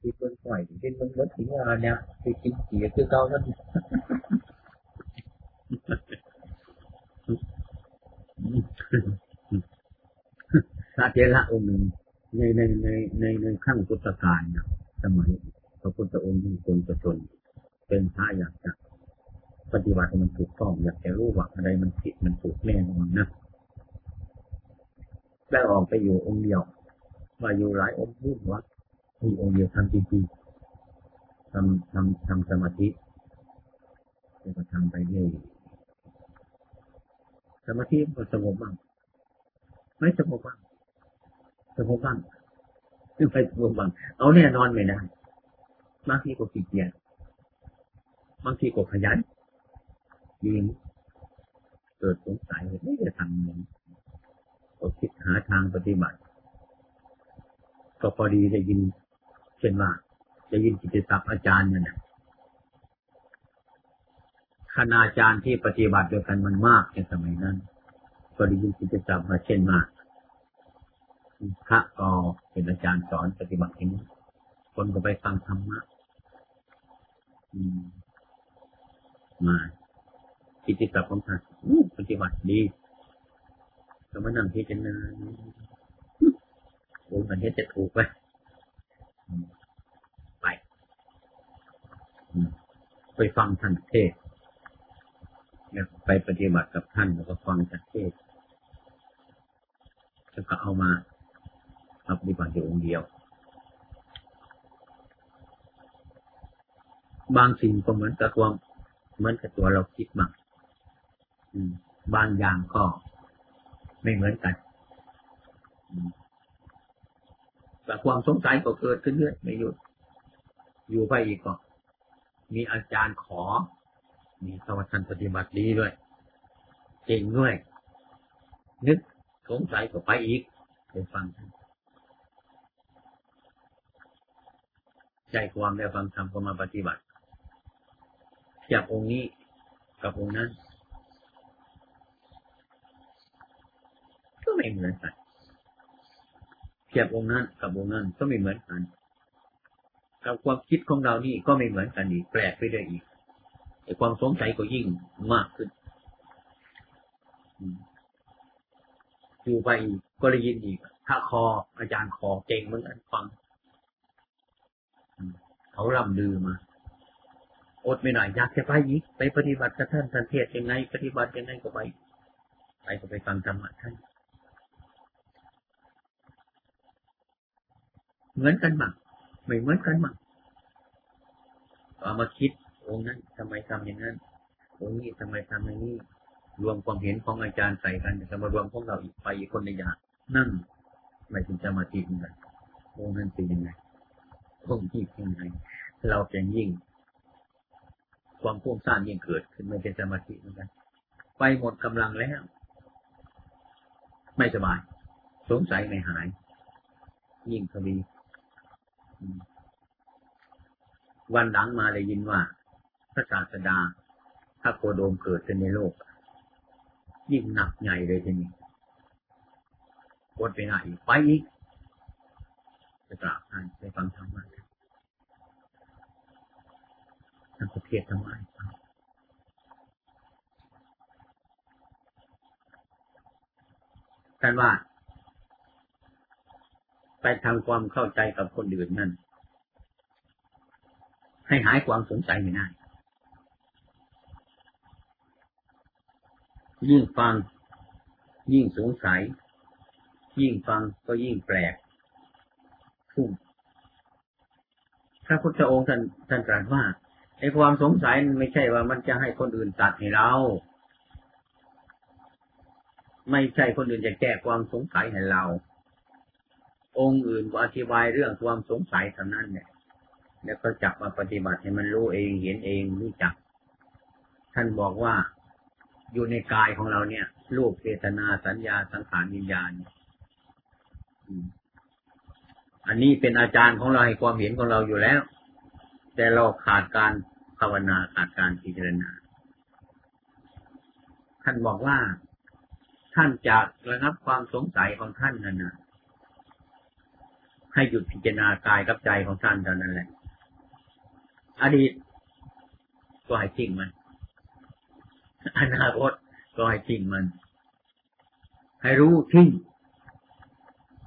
ที่คนปล่อยที่มันลดถึงว่าเนี่ยไปกินเกียคือเก่านั่นพระเจระองค์หนึ่งในในในในในขั้งพุทธกาลเนี่ยสมัยพระพุทธองค์ที่คนประชนเป็นพระอยากจะปฏิบัติมันถูกต้องอยากจะรู้ว่าอะไรมันผิดมันถูกแน่นอนนะได้ออกไปอยู่องค์เดียวมาอยู่หลายองค์พูดว่า มีองค์เดียวทำจริงๆทำทำทำสมาธิแล้วก็ทำไปเรื่อยสมาธิมันสงบบ้างไม่สงบบ้างสงบบ้างไม่สงบบ้างเอาแน่นอนไม่ได้บางทีก็ขี้เกียจบางทีก็ขยันยิงเกิดสงสัยไม่จะทำยังก็คิดหาทางปฏิบัติ ก็พอดีได้ยิน เช่นว่าได้ยินกิจศัพท์อาจารย์เนี่ยคณาจารย์ที่ปฏิบัติด้วยกันมันมากในสมัยนั้น ก็ได้ยินกิจศัพท์มาเช่นว่าพระก็เป็นอาจารย์สอนปฏิบัติอย่างนี้คนก็ไปฟังธรรมะมากิจศัพท์ของท่านปฏิบัติดีก็มานั่งพิจารณาโอ้มันนี้จะถูกไหม ไป ไปฟังท่านเทศไปปฏิบัติกับท่านแล้วก็ฟังท่านเทศแล้วก็เอามาปฏิบัติอยู่องค์เดียว บางสิ่งก็เหมือนกับความเหมือนกับตัวเราคิดมากบางอย่างก็ไม่เหมือนกัน แต่ความสงสัยก็เกิดขึ้นเรื่อยไม่หยุด อยู่ไปอีกก็มีอาจารย์ขอ มีสวัสดิ์ปฏิบัติดีด้วยเก่งด้วย นึกสงสัยก็ไปอีกไปฟังใจความได้ฟังธรรมก็มาปฏิบัติจากองค์นี้กับองค์นั้น ก็ไม่เหมือนกัน เทียบองค์นั้นกับองค์นั้นก็ไม่เหมือนกันกับความคิดของเรานี่ก็ไม่เหมือนกันอีกแปลกไปได้อีกไอ้ความสงสัยก็ยิ่งมากขึ้นอยู่ไปก็ได้ยินอีกถ้าคออาจารย์คอเก่งเหมือนกันฟังเขาล่ำลือมาอดไม่หน่อยอยากจะไปอีกไปปฏิบัติกับท่านท่านเทศยังไง ปฏิบัติยังไงก็ไป ไปก็ไปฟังธรรมะท่าน เหมือนกันมั้งไม่เหมือนกันมั้งเอามาคิดองค์นั้นทำไมทำอย่างนั้นองค์นี้ทำไมทำอย่างนี้ รวมความเห็นของอาจารย์ใส่กันจะมารวมพวกเราอีกไปอีกคนในอย่างนั่นไม่ถึงจะมาทีกันองค์นั้นเป็นยังไงองค์นี้เป็นยังไงเราเป็นยิ่ง ความพุ่งสร้างยิ่งเกิดขึ้นไม่เป็นสมาธิเหมือนกันไปหมดกำลังแล้ว ไม่สบาย สงสัยไม่หาย ยิ่งทวี วันหลังมาได้ยินว่า พระศาสดาถ้าโคโดมเกิดขึ้นในโลก ยิ่งหนักใหญ่เลยทีนี้กดไปไหนไปอีกจะกราบท่านไปฟังธรรมะท่านก็เทศธรรมะท่านว่า ไปทำความเข้าใจกับคนอื่นนั่น ให้หายความสงสัยไม่ได้ยิ่งฟัง ยิ่งสงสัย ยิ่งฟังก็ยิ่งแปลกพุ่งพระพุทธองค์ท่านท่านตรัสว่าไอ้ความสงสัยไม่ใช่ว่ามันจะให้คนอื่นตัดให้เรา ไม่ใช่คนอื่นจะแก้ความสงสัยให้เรา องค์อื่นอธิบายเรื่องความสงสัยเท่านั้นเนี่ยแล้วก็จับมาปฏิบัติให้มันรู้เองเห็นเองรู้จัก ท่านบอกว่าอยู่ในกายของเราเนี่ยรูปเวทนาสัญญาสังขารวิญญาณอันนี้เป็นอาจารย์ของเราให้ความเห็นของเราอยู่แล้ว แต่เราขาดการภาวนาขาดการพิจารณา ท่านบอกว่าท่านจากระงับความสงสัยของท่านนั่นนะ ให้หยุดพิจารณากายกับใจของท่านเท่านั้นแหละ อดีตก็ให้ทิ้งมัน อนาคตก็ให้ทิ้งมัน ให้รู้ทิ้ง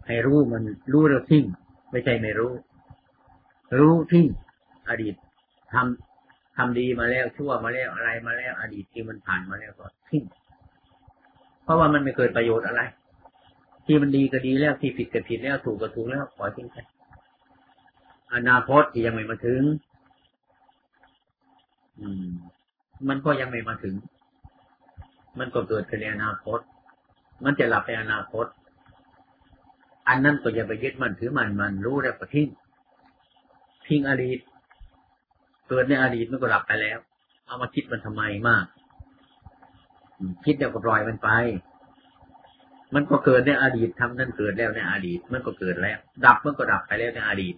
ให้รู้มันรู้แล้วทิ้งไม่ใช่ไม่รู้ รู้ทิ้งอดีตทำทำดีมาแล้วชั่วมาแล้วอะไรมาแล้ว อดีตที่มันผ่านมาแล้วก็ทิ้งเพราะว่ามันไม่เกิดประโยชน์อะไร ที่มันดีก็ดีแล้วที่ผิดก็ผิดแล้วถูกก็ถูกแล้วปล่อยทิ้งไปอนาคตที่ยังไม่มาถึง อืม มันก็ยังไม่มาถึง มันก็เกิดขึ้นในอนาคต มันจะหลับในอนาคต อันนั้นก็อย่าไปยึดมันถือมันมันรู้แล้วก็ทิ้งทิ้งอดีตเกิดในอดีตมันก็หลับไปแล้ว เอามาคิดมันทำไมมาก คิดเดี๋ยวก็ปล่อยมันไป มันก็เกิดในอดีตทำนั่นเกิดแล้วในอดีต มันก็เกิดแล้ว ดับมันก็ดับไปแล้วในอดีต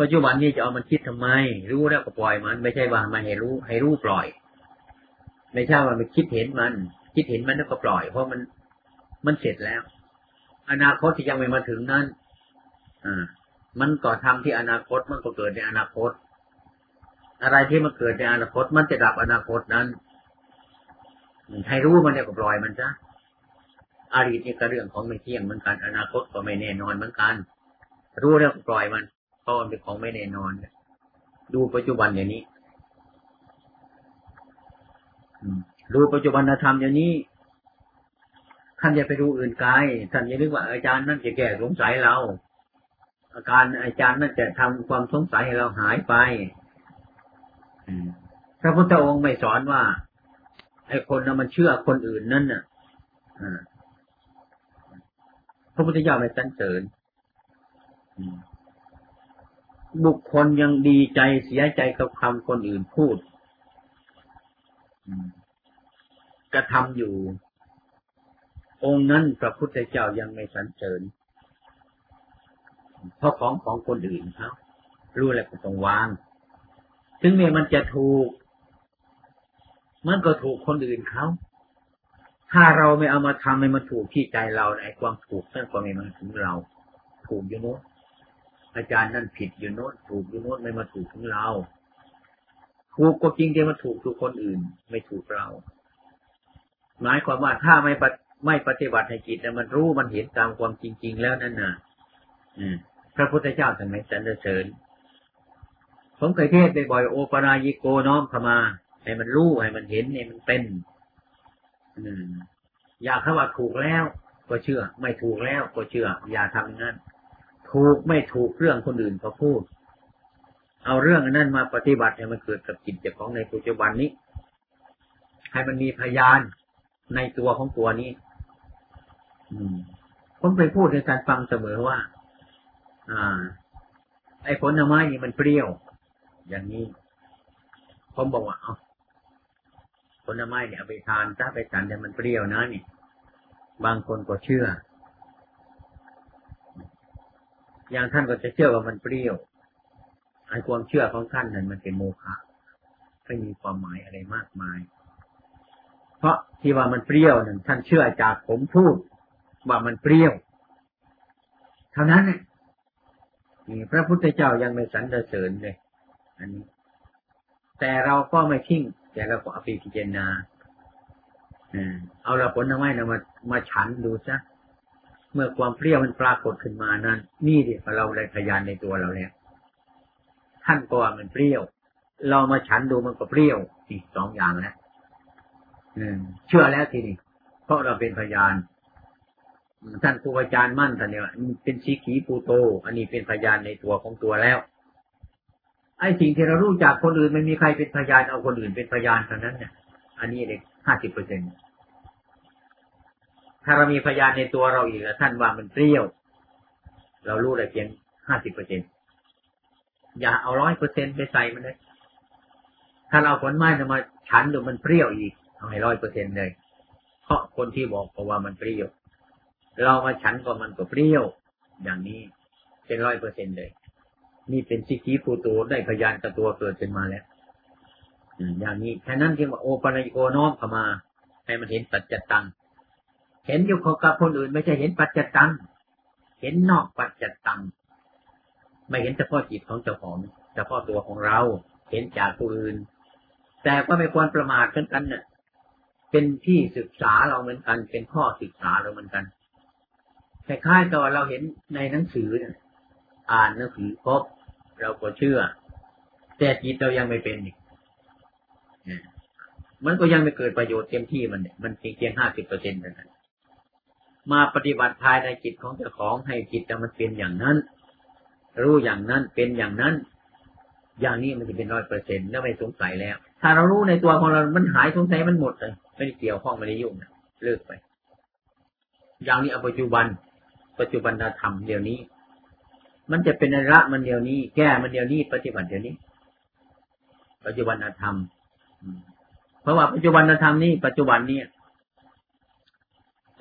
ปัจจุบันนี้จะเอามันคิดทำไม รู้แล้วก็ปล่อยมัน ไม่ใช่ว่ามาให้รู้ ให้รู้ปล่อย ไม่ใช่ว่ามันคิดเห็นมัน คิดเห็นมันแล้วก็ปล่อย เพราะมันมันเสร็จแล้ว อนาคตที่ยังไม่มาถึงนั้นอ่ามันก็ทำที่อนาคตมันก็เกิดในอนาคต อะไรที่มันเกิดในอนาคต มันจะดับอนาคตนั้นให้รู้มันเนี่ยก็ปล่อยมันซะ อดีตนี่ก็เรื่องของไม่เที่ยงเหมือนกัน อนาคตก็ไม่แน่นอนเหมือนกัน รู้แล้วปล่อยมันเพราะมันเป็นของไม่แน่นอน ดูปัจจุบันอย่างนี้ดูปัจจุบันธรรมอย่างนี้ ท่านอย่าไปดูอื่นไกลท่านอย่านึกว่าอาจารย์นั่นจะแก้สงสัยเรา อาการอาจารย์นั่นจะทำความสงสัยให้เราหายไปพระพุทธองค์ไม่สอนว่าไอ้คนนั้นมันเชื่อคนอื่นนั่นน่ะ พระพุทธเจ้าไม่สรรเสริญบุคคลยังดีใจเสียใจกับคำคนอื่นพูดกระทำอยู่ องค์นั้นพระพุทธเจ้ายังไม่สรรเสริญเพราะของของคนอื่นเขารู้แล้วก็ต้องวาง ถึงแม้มันจะถูก มันก็ถูกคนอื่นเขา ถ้าเราไม่เอามาทำให้มันถูกที่ใจเราไอ้ความถูกนั่นก็ไม่มาถึงเรา ถูกอยู่โน้นอาจารย์นั่นผิดอยู่โน้นถูกอยู่โน้นไม่มาถูกถึงเราถูกก็จริงแต่มันถูกทุกคนอื่น ไม่ถูกเราหมายความว่าถ้าไม่ไม่ปฏิบัติให้จิตมันรู้มันเห็นตามความจริง ๆ แล้วนั่นน่ะพระพุทธเจ้าทำไมสรรเสริญผมเคยเทศบ่อยโอปรายิโกน้อมเข้ามาให้มันรู้ให้มันเห็นให้มันเป็น อยากเขาว่าถูกแล้ว ก็เชื่อ ไม่ถูกแล้วก็เชื่อ อย่าทำงั้น ถูกไม่ถูกเรื่องคนอื่นเขาพูด เอาเรื่องนั้นมาปฏิบัติให้มันเกิดกับจิตเจ้าของในปัจจุบันนี้ ให้มันมีพยานในตัวของตัวนี้ อืมผมไปพูดในการฟังเสมอว่า อ่า ไอ้ผลไม้นี่มันเปรี้ยว อย่างนี้ ผมบอกว่าเอา ผลไม้เนี่ยอาไปทานถ้าไปทานแต่มันเปรี้ยวนะนี่ บางคนก็เชื่อ อย่างท่านก็จะเชื่อว่ามันเปรี้ยวไอ้ความเชื่อของท่านนั้นมันเป็นโมฆะไม่มีความหมายอะไรมากมาย เพราะที่ว่ามันเปรี้ยวนั่นท่านเชื่อจากผมพูดว่ามันเปรี้ยว เท่านั้นนี่พระพุทธเจ้ายังไม่สรรเสริญเลย อันนี้ แต่เราก็ไม่ทิ้ง แต่เราก็เอพิจารณาเอาเราผลทำไมนะมามาฉันดูซะเมื่อความเปรี้ยวมันปรากฏขึ้นมานั้น นี่ดิเราได้พยานในตัวเราแล้วท่านก็ว่ามันเปรี้ยว เรามาฉันดูมันก็เปรี้ยวอีกสองอย่างแล้วเชื่อแล้วทีนี้เพราะเราเป็นพยานท่านครูอาจารย์มั่นท่านเนี่ยเป็นชีขีปูโต อันนี้เป็นพยานในตัวของตัวแล้ว ไอ้สิ่งที่เรารู้จากคนอื่นไม่มีใครเป็นพยานเอาคนอื่นเป็นพยานเท่านั้นเนี่ยอันนี้เด็กห้าสิบเปอร์เซ็นถ้าเรามีพยานในตัวเราอีกแล้วท่านว่ามันเปรี้ยว เรารู้ได้เพียงห้าสิบเปอร์เซ็นอย่าเอาร้อยเปอร์เซ็นไปใส่มันเลยถ้าเราผลไม้มาฉันดูมันเปรี้ยวอีกเอาให้ร้อยเปอร์เซ็นเลยเพราะคนที่บอกก็ว่ามันเปรี้ยว เรามาฉันก็มันก็เปรี้ยว อย่างนี้เป็นร้อยเปอร์เซ็นเลย นี่เป็นสิกีปูตูได้พยานกับตัวเกิดขึ้นมาแล้วอย่างนี้แค่นั้นที่ว่าโอปัญโกน้อมเข้ามา ให้มันเห็นปัจจตัง เห็นอยู่กับคนอื่น ไม่ใช่เห็นปัจจตัง เห็นนอกปัจจตัง ไม่เห็นเฉพาะจิตของเจ้าของเฉพาะตัวของเรา เห็นจากผู้อื่น แต่ก็ไม่ควรประมาทกันกันเนี่ยเป็นที่ศึกษาเราเหมือนกัน เป็นข้อศึกษาเราเหมือนกันคล้ายๆกับเราเห็นในหนังสือเนี่ย อ่านหนังสือครบเราก็เชื่อ แต่จิตเรายังไม่เป็นอีกมันก็ยังไม่เกิดประโยชน์เต็มที่มันมันเพียงเพียงห้าสิบเปอร์เซ็นต์เท่านั้นมาปฏิบัติภายในจิตของเจ้าของให้จิตมันเป็นอย่างนั้น รู้อย่างนั้นเป็นอย่างนั้น อย่างนี้มันจะเป็นร้อยเปอร์เซ็นต์แล้วไม่สงสัยแล้ว ถ้าเรารู้ในตัวของเรา มันหายสงสัยมันหมดเลยไม่ได้เกี่ยวข้องไม่ได้ยุ่งเลิกไป อย่างนี้อปัจจุบัน ปัจจุบันธรรมเดี๋ยวนี้ มันจะเป็นระมันเดียวนี้ แก้มันเดียวนี้ ปฏิบัติเดียวนี้ ปัจจุบันธรรม เพราะว่าปัจจุบันธรรมนี่ปัจจุบันนี้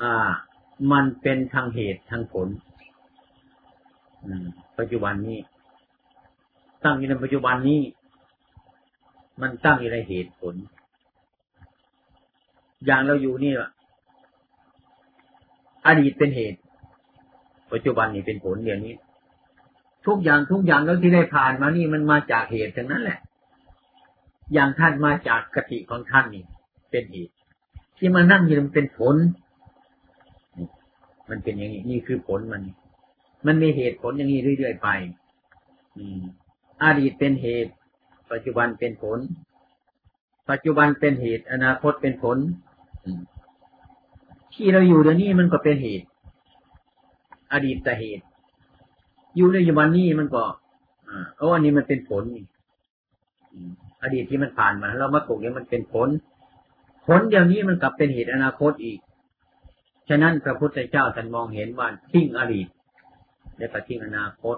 อ่า มันเป็นทางเหตุทางผลปัจจุบันนี้ ตั้งอยู่ในปัจจุบันนี้ มันตั้งอยู่ในเหตุผล อย่างเราอยู่นี่อดีตเป็นเหตุ ปัจจุบันนี่เป็นผลเดี๋ยวนี้ ทุกอย่างทุกอย่างแล้วที่ได้ผ่านมานี่มันมาจากเหตุทั้งนั้นแหละ อย่างท่านมาจากกติของท่านนี่ เป็นเหตุที่มานั่งอยู่มันเป็นผล มันเป็นอย่างนี้นี่คือผลมัน มันมีเหตุผลอย่างนี้เรื่อยๆไปอดีตเป็นเหตุ ปัจจุบันเป็นผล ปัจจุบันเป็นเหตุ อนาคตเป็นผลที่เราอยู่เดี๋ยวนี้มันก็เป็นเหตุ อดีตแต่เหตุ อยู่ในปัจจุบันนี้มันก็อ่าโอ้อันนี้มันเป็นผลนี่อดีตที่มันผ่านมา เรามาปลูกเนี่ยมันเป็นผล ผลเดี๋ยวนี้มันกลับเป็นเหตุอนาคตอีก ฉะนั้นพระพุทธเจ้าท่านมองเห็นว่าทิ้งอดีตและก็ทิ้งอนาคต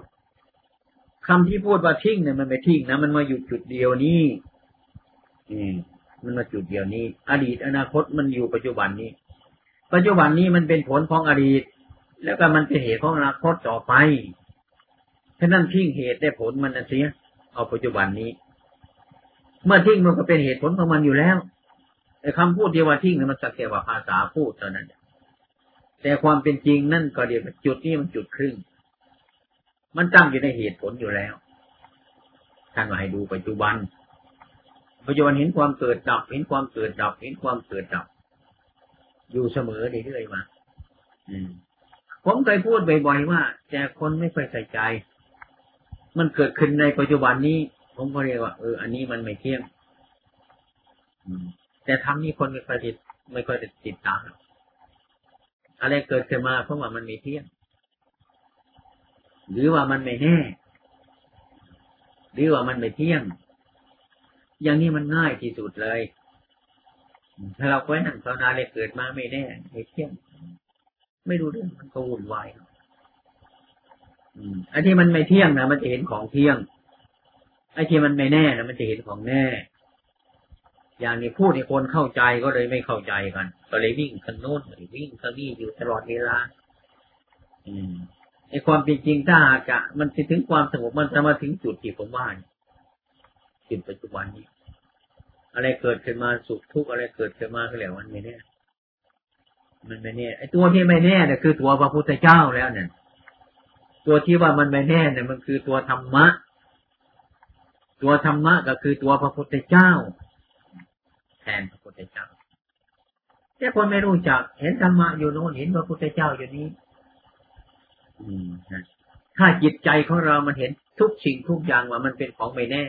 คำที่พูดว่าทิ้งเนี่ยมันไม่ทิ้งนะมันมาอยู่จุดเดียวนี้อืมมันมาจุดเดียวนี้ อดีตอนาคตมันอยู่ปัจจุบันนี้ ปัจจุบันนี้มันเป็นผลของอดีต แล้วก็มันเป็นเหตุของอนาคตต่อไป ฉะนั้นทิ้งเหตุได้ผลมันนะเสีย เอาปัจจุบันนี้ เมื่อทิ้งมันก็เป็นเหตุผลของมันอยู่แล้วไอ้คำพูดเดียวว่าทิ้งมันสักแต่ว่าภาษาพูดเท่านั้นแต่ความเป็นจริงนั่นก็เดียวจุดนี้มันจุดครึ่ง มันตั้งอยู่ในเหตุผลอยู่แล้วท่านมาให้ดูปัจจุบัน ปัจจุบันเห็นความเกิดดับ เห็นความเกิดดับ เห็นความเกิดดับ อยู่เสมอเรื่อยๆมาอืมผมเคยพูดบ่อยๆว่า แต่คนไม่ค่อยใส่ใจ มันเกิดขึ้นในปัจจุบันนี้ ผมก็เรียกว่าเอออันนี้มันไม่เที่ยงแต่ทำนี่คนไม่ค่อยติดไม่ค่อยติดตามอะไรเกิดขึ้นมาเพราะว่ามันไม่เที่ยง หรือว่ามันไม่แน่ หรือว่ามันไม่เที่ยง อย่างนี้มันง่ายที่สุดเลย ถ้าเราไว้นั่งภาวนาเลยเกิดมาไม่แน่ไม่เที่ยง ไม่รู้เรื่องมันก็วุ่นวาย อันที่มันไม่เที่ยงนะมันจะเห็นของเที่ยงไอ้ที่มันไม่แน่นะมันจะเห็นของแน่ อย่างนี้พูดให้คนเข้าใจก็เลยไม่เข้าใจกัน ก็เลยวิ่งข้างโน้นวิ่งข้างนี้อยู่ตลอดเวลา อืมไอ้ความเป็นจริงถ้าหากะมันจะถึงความสงบมันจะมาถึงจุดที่ผมว่าจุดปัจจุบันนี้ อะไรเกิดขึ้นมาสุขทุกข์อะไรเกิดขึ้นมาก็แล้วมันไม่แน่ มันไม่แน่ไอ้ตัวที่ไม่แน่เนี่ยคือตัวพระพุทธเจ้าแล้วเนี่ย ตัวที่ว่ามันไม่แน่เนี่ยมันคือตัวธรรมะ ตัวธรรมะก็คือตัวพระพุทธเจ้า แทนพระพุทธเจ้า แต่คนไม่รู้จัก เห็นธรรมะอยู่โน้นเห็นพระพุทธเจ้าอยู่นี้ถ้าจิตใจของเรามันเห็นทุกสิ่งทุกอย่างว่ามันเป็นของไม่แน่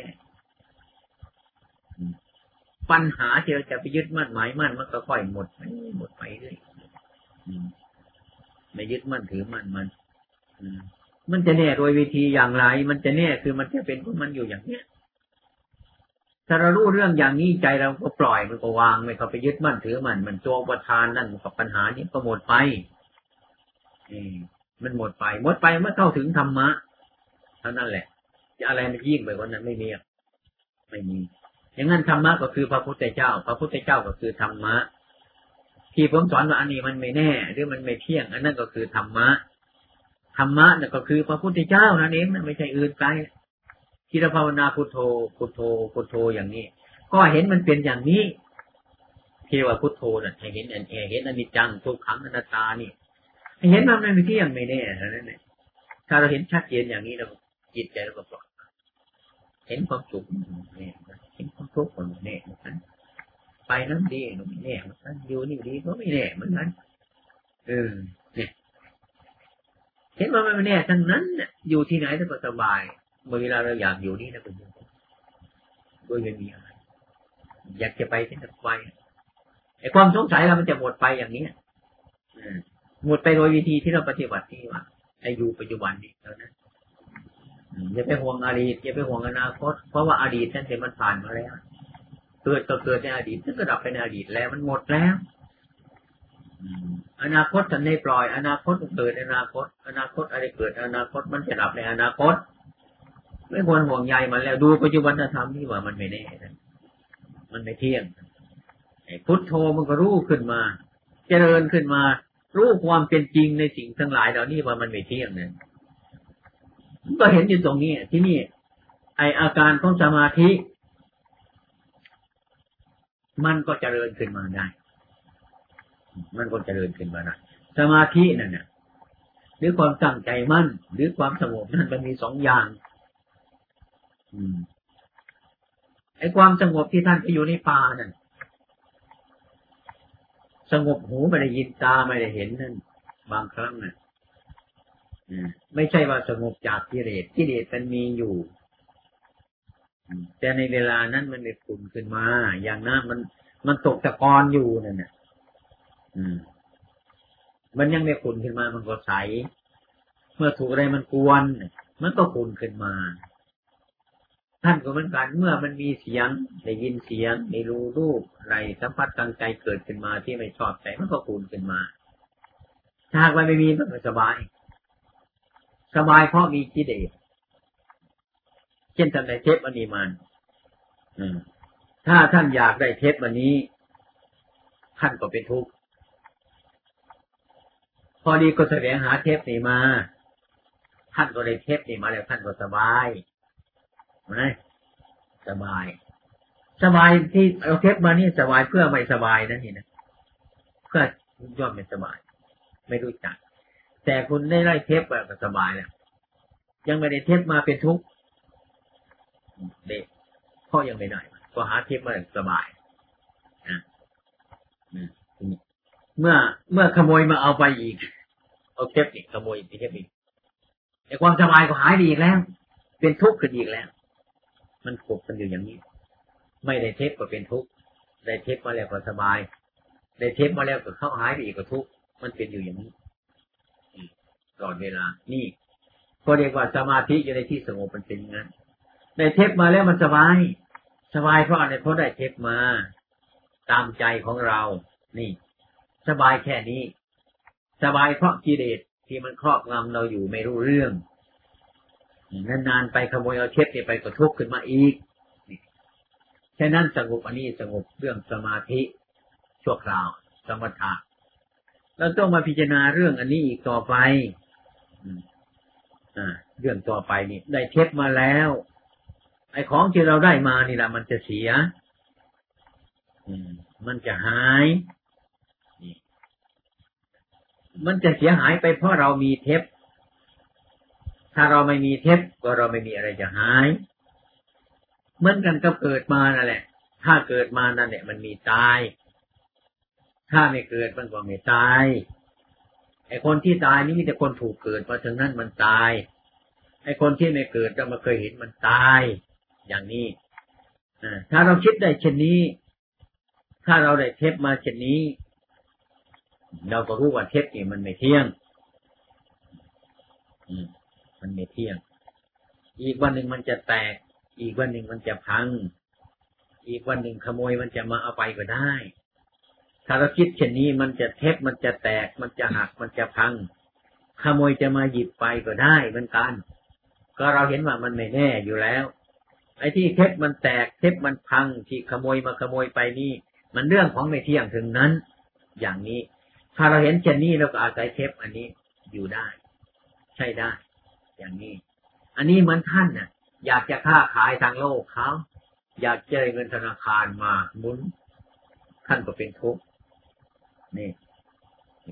ปัญหาที่เราจะไปยึดมั่นหมายมั่นมันก็ค่อยหมดไปหมดไปเรื่อยไม่ยึดมั่นถือมั่นมัน มันจะแน่โดยวิธีอย่างไร มันจะแน่คือมันจะเป็นของมันอยู่อย่างเนี้ยถ้าเรารู้เรื่องอย่างนี้ใจเราก็ปล่อยมันก็วางไม่เข้าไปยึดมั่นถือมันมันตัวประทานนั่นกับปัญหานี้ก็หมดไปมันหมดไป หมดไปเมื่อเข้าถึงธรรมะเท่านั้นแหละจะอะไรมันยิ่งไปกว่านั้นไม่มีไม่มีอย่างนั้นธรรมะก็คือพระพุทธเจ้า พระพุทธเจ้าก็คือธรรมะที่ผมสอนว่าอันนี้มันไม่แน่ หรือมันไม่เที่ยง อันนั้นก็คือธรรมะ ธรรมะนั่นก็คือพระพุทธเจ้านั่นเองนะไม่ใช่อื่นไกลที่เราภาวนาพุทโธพุทโธพุทโธอย่างนี้ ก็เห็นมันเป็นอย่างนี้เทวพุทโธน่ะให้เห็นอันเห็นอนิจจังทุกขังอนัตตานี่เห็นมันไม่เที่ยงไม่แน่นั้นแหละถ้าเราเห็นชัดเจนอย่างนี้เราจิตใจเราก็ปลอดเห็นความสุขเนี่ยเห็นความทุกข์มันแน่เหมือนกันไปนั้นดีหนูไม่แน่เหมือนกันอยู่นี่ดีก็ไม่แน่เหมือนกันเออเนี่ย เห็นว่ามันไม่แน่ทั้งนั้นอยู่ที่ไหนก็สบายเมื่อเวลาเราอยากอยู่นี่นะคุณโยมโดยไม่มีอะไรอยากจะไปที่จะไปไอ้ความสงสัยเรามันจะหมดไปอย่างนี้หมดไปโดยวิธีที่เราปฏิบัติที่ว่าไอ้อยู่ปัจจุบันนี้แล้วนะอย่าไปห่วงอดีตอย่าไปห่วงอนาคต เพราะว่าอดีตนั่นเองมันผ่านมาแล้ว เกิดก็เกิดในอดีตนั่นก็ดับไปในอดีตแล้วมันหมดแล้ว อนาคตจะไม่ปล่อย อนาคตเกิดอนาคต อนาคตอะไรเกิด อนาคตมันจะดับในอนาคต ไม่ควรห่วงใยมันแล้วดูปัจจุบันธรรมที่ว่ามันไม่แน่มันไม่เที่ยงพุทโธมันก็รู้ขึ้นมา เจริญขึ้นมา รู้ความเป็นจริงในสิ่งทั้งหลายเหล่านี้ว่ามันไม่เที่ยงเนี่ยก็เห็นอยู่ตรงนี้ที่นี่ ไออาการของสมาธิ มันก็เจริญขึ้นมาได้ มันก็เจริญขึ้นมาได้สมาธินั่นเนี่ยหรือความตั้งใจมั่น หรือความสงบนั่นมันมีสองอย่างอไอ้ความสงบที่ท่านไปอยู่ในป่านั่นสงบหูไม่ได้ยินตาไม่ได้เห็นนั่นบางครั้งน่ะไม่ใช่ว่าสงบจากกิเลสกิเลสมันมีอยู่ แต่ในเวลานั้นมันไม่ขุ่นขึ้นมา อย่างนั้นมันมันตกตะกอนอยู่นั่นน่ะ มันยังไม่ขุ่นขึ้นมา มันก็ใส เมื่อถูกอะไรมันกวน มันก็ขุ่นขึ้นมา ท่านก็เหมือนกัน เมื่อมันมีเสียง ได้ยินเสียงได้รู้รูปอะไรสัมผัสทางใจเกิดขึ้นมาที่ไม่ชอบใจมันก็คูณขึ้นมา ถ้าหากไม่มีมันก็สบาย สบายเพราะมีกิเลสเช่นท่านได้เทปอันนี้มันถ้าท่านอยากได้เทปวันนี้ ท่านก็เป็นทุกข์ พอดีก็แสวงหาเทปนี้มา ท่านก็ได้เทปนี้มาแล้วท่านก็สบายไหมสบาย สบายที่เอาเทปมานี่สบายเพื่อไม่สบายนั่นนี่นะเพื่อย่อมไม่สบาย ไม่รู้จัก แต่คุณได้ไล่เทปแบบสบายแล้วยังไม่ได้เทปมาเป็นทุกข์เด็กพ่อยังไม่ได้ก็หาเทปมาสบายนะ เมื่อเมื่อขโมยมาเอาไปอีกเอาเทปอีกขโมยอีกเทปอีกไอ้ความสบายก็หายดีอีกแล้ว เป็นทุกข์ขึ้นอีกแล้ว มันขบกันอยู่อย่างนี้ ไม่ได้เทปก็เป็นทุกข์ได้เทปมาแล้วก็สบาย ได้เทปมาแล้วก็เข้าหายไปอีกก็ทุกข์มันเป็นอยู่อย่างนี้ตลอดเวลา นี่ก็เรียกว่าสมาธิอยู่ในที่สงบมันเป็นงนั้นได้เทปมาแล้วมันสบาย สบายเพราะอะไรเพราะได้เทปมา ตามใจของเรา นี่ สบายแค่นี้ สบายเพราะกิเลสที่มันครอบงำเราอยู่ไม่รู้เรื่องนานๆไปขโมยเอาเทปนี่ไปก็ทุกข์ขึ้นมาอีกแค่นั้นสงบอันนี้สงบเรื่องสมาธิชั่วคราว สมถะเราต้องมาพิจารณาเรื่องอันนี้อีกต่อไปอ่าเรื่องต่อไปนี่ ได้เทปมาแล้ว ไอ้ของที่เราได้มานี่แหละมันจะเสีย อืม มันจะหาย มันจะเสียหายไปเพราะเรามีเทปถ้าเราไม่มีเทปก็เราไม่มีอะไรจะหาย เหมือนกันก็เกิดมานั่นแหละ ถ้าเกิดมานั่นแหละมันมีตาย ถ้าไม่เกิดมันก็ไม่ตายไอ้คนที่ตายนี่มีแต่คนถูกเกิดมาถึงนั้นมันตาย ไอ้คนที่ไม่เกิดเรามาเคยเห็นมันตาย อย่างนี้ถ้าเราคิดได้เช่นนี้ ถ้าเราได้เทปมาเช่นนี้ เราก็รู้ว่าเทปนี่มันไม่เที่ยงอืมมันไม่เที่ยง อีกวันหนึ่งมันจะแตก อีกวันหนึ่งมันจะพัง อีกวันหนึ่งขโมยมันจะมาเอาไปก็ได้ ถ้าเราคิดเช่นนี้มันจะเทปมันจะแตก มันจะหัก มันจะพัง ขโมยจะมาหยิบไปก็ได้เหมือนกัน ก็เราเห็นว่ามันไม่แน่อยู่แล้ว ไอ้ที่เทปมันแตก เทปมันพัง ที่ขโมยมาขโมยไปนี่ มันเรื่องของไม่เที่ยงถึงนั้น อย่างนี้ ถ้าเราเห็นเช่นนี้เราก็อาศัยเทปอันนี้อยู่ได้ ใช่ได้ อย่างนี้ อันนี้เหมือนท่านน่ะ อยากจะค้าขายทางโลกเขาอยากจะได้เงินธนาคารมาหมุน ท่านก็เป็นทุกข์นี่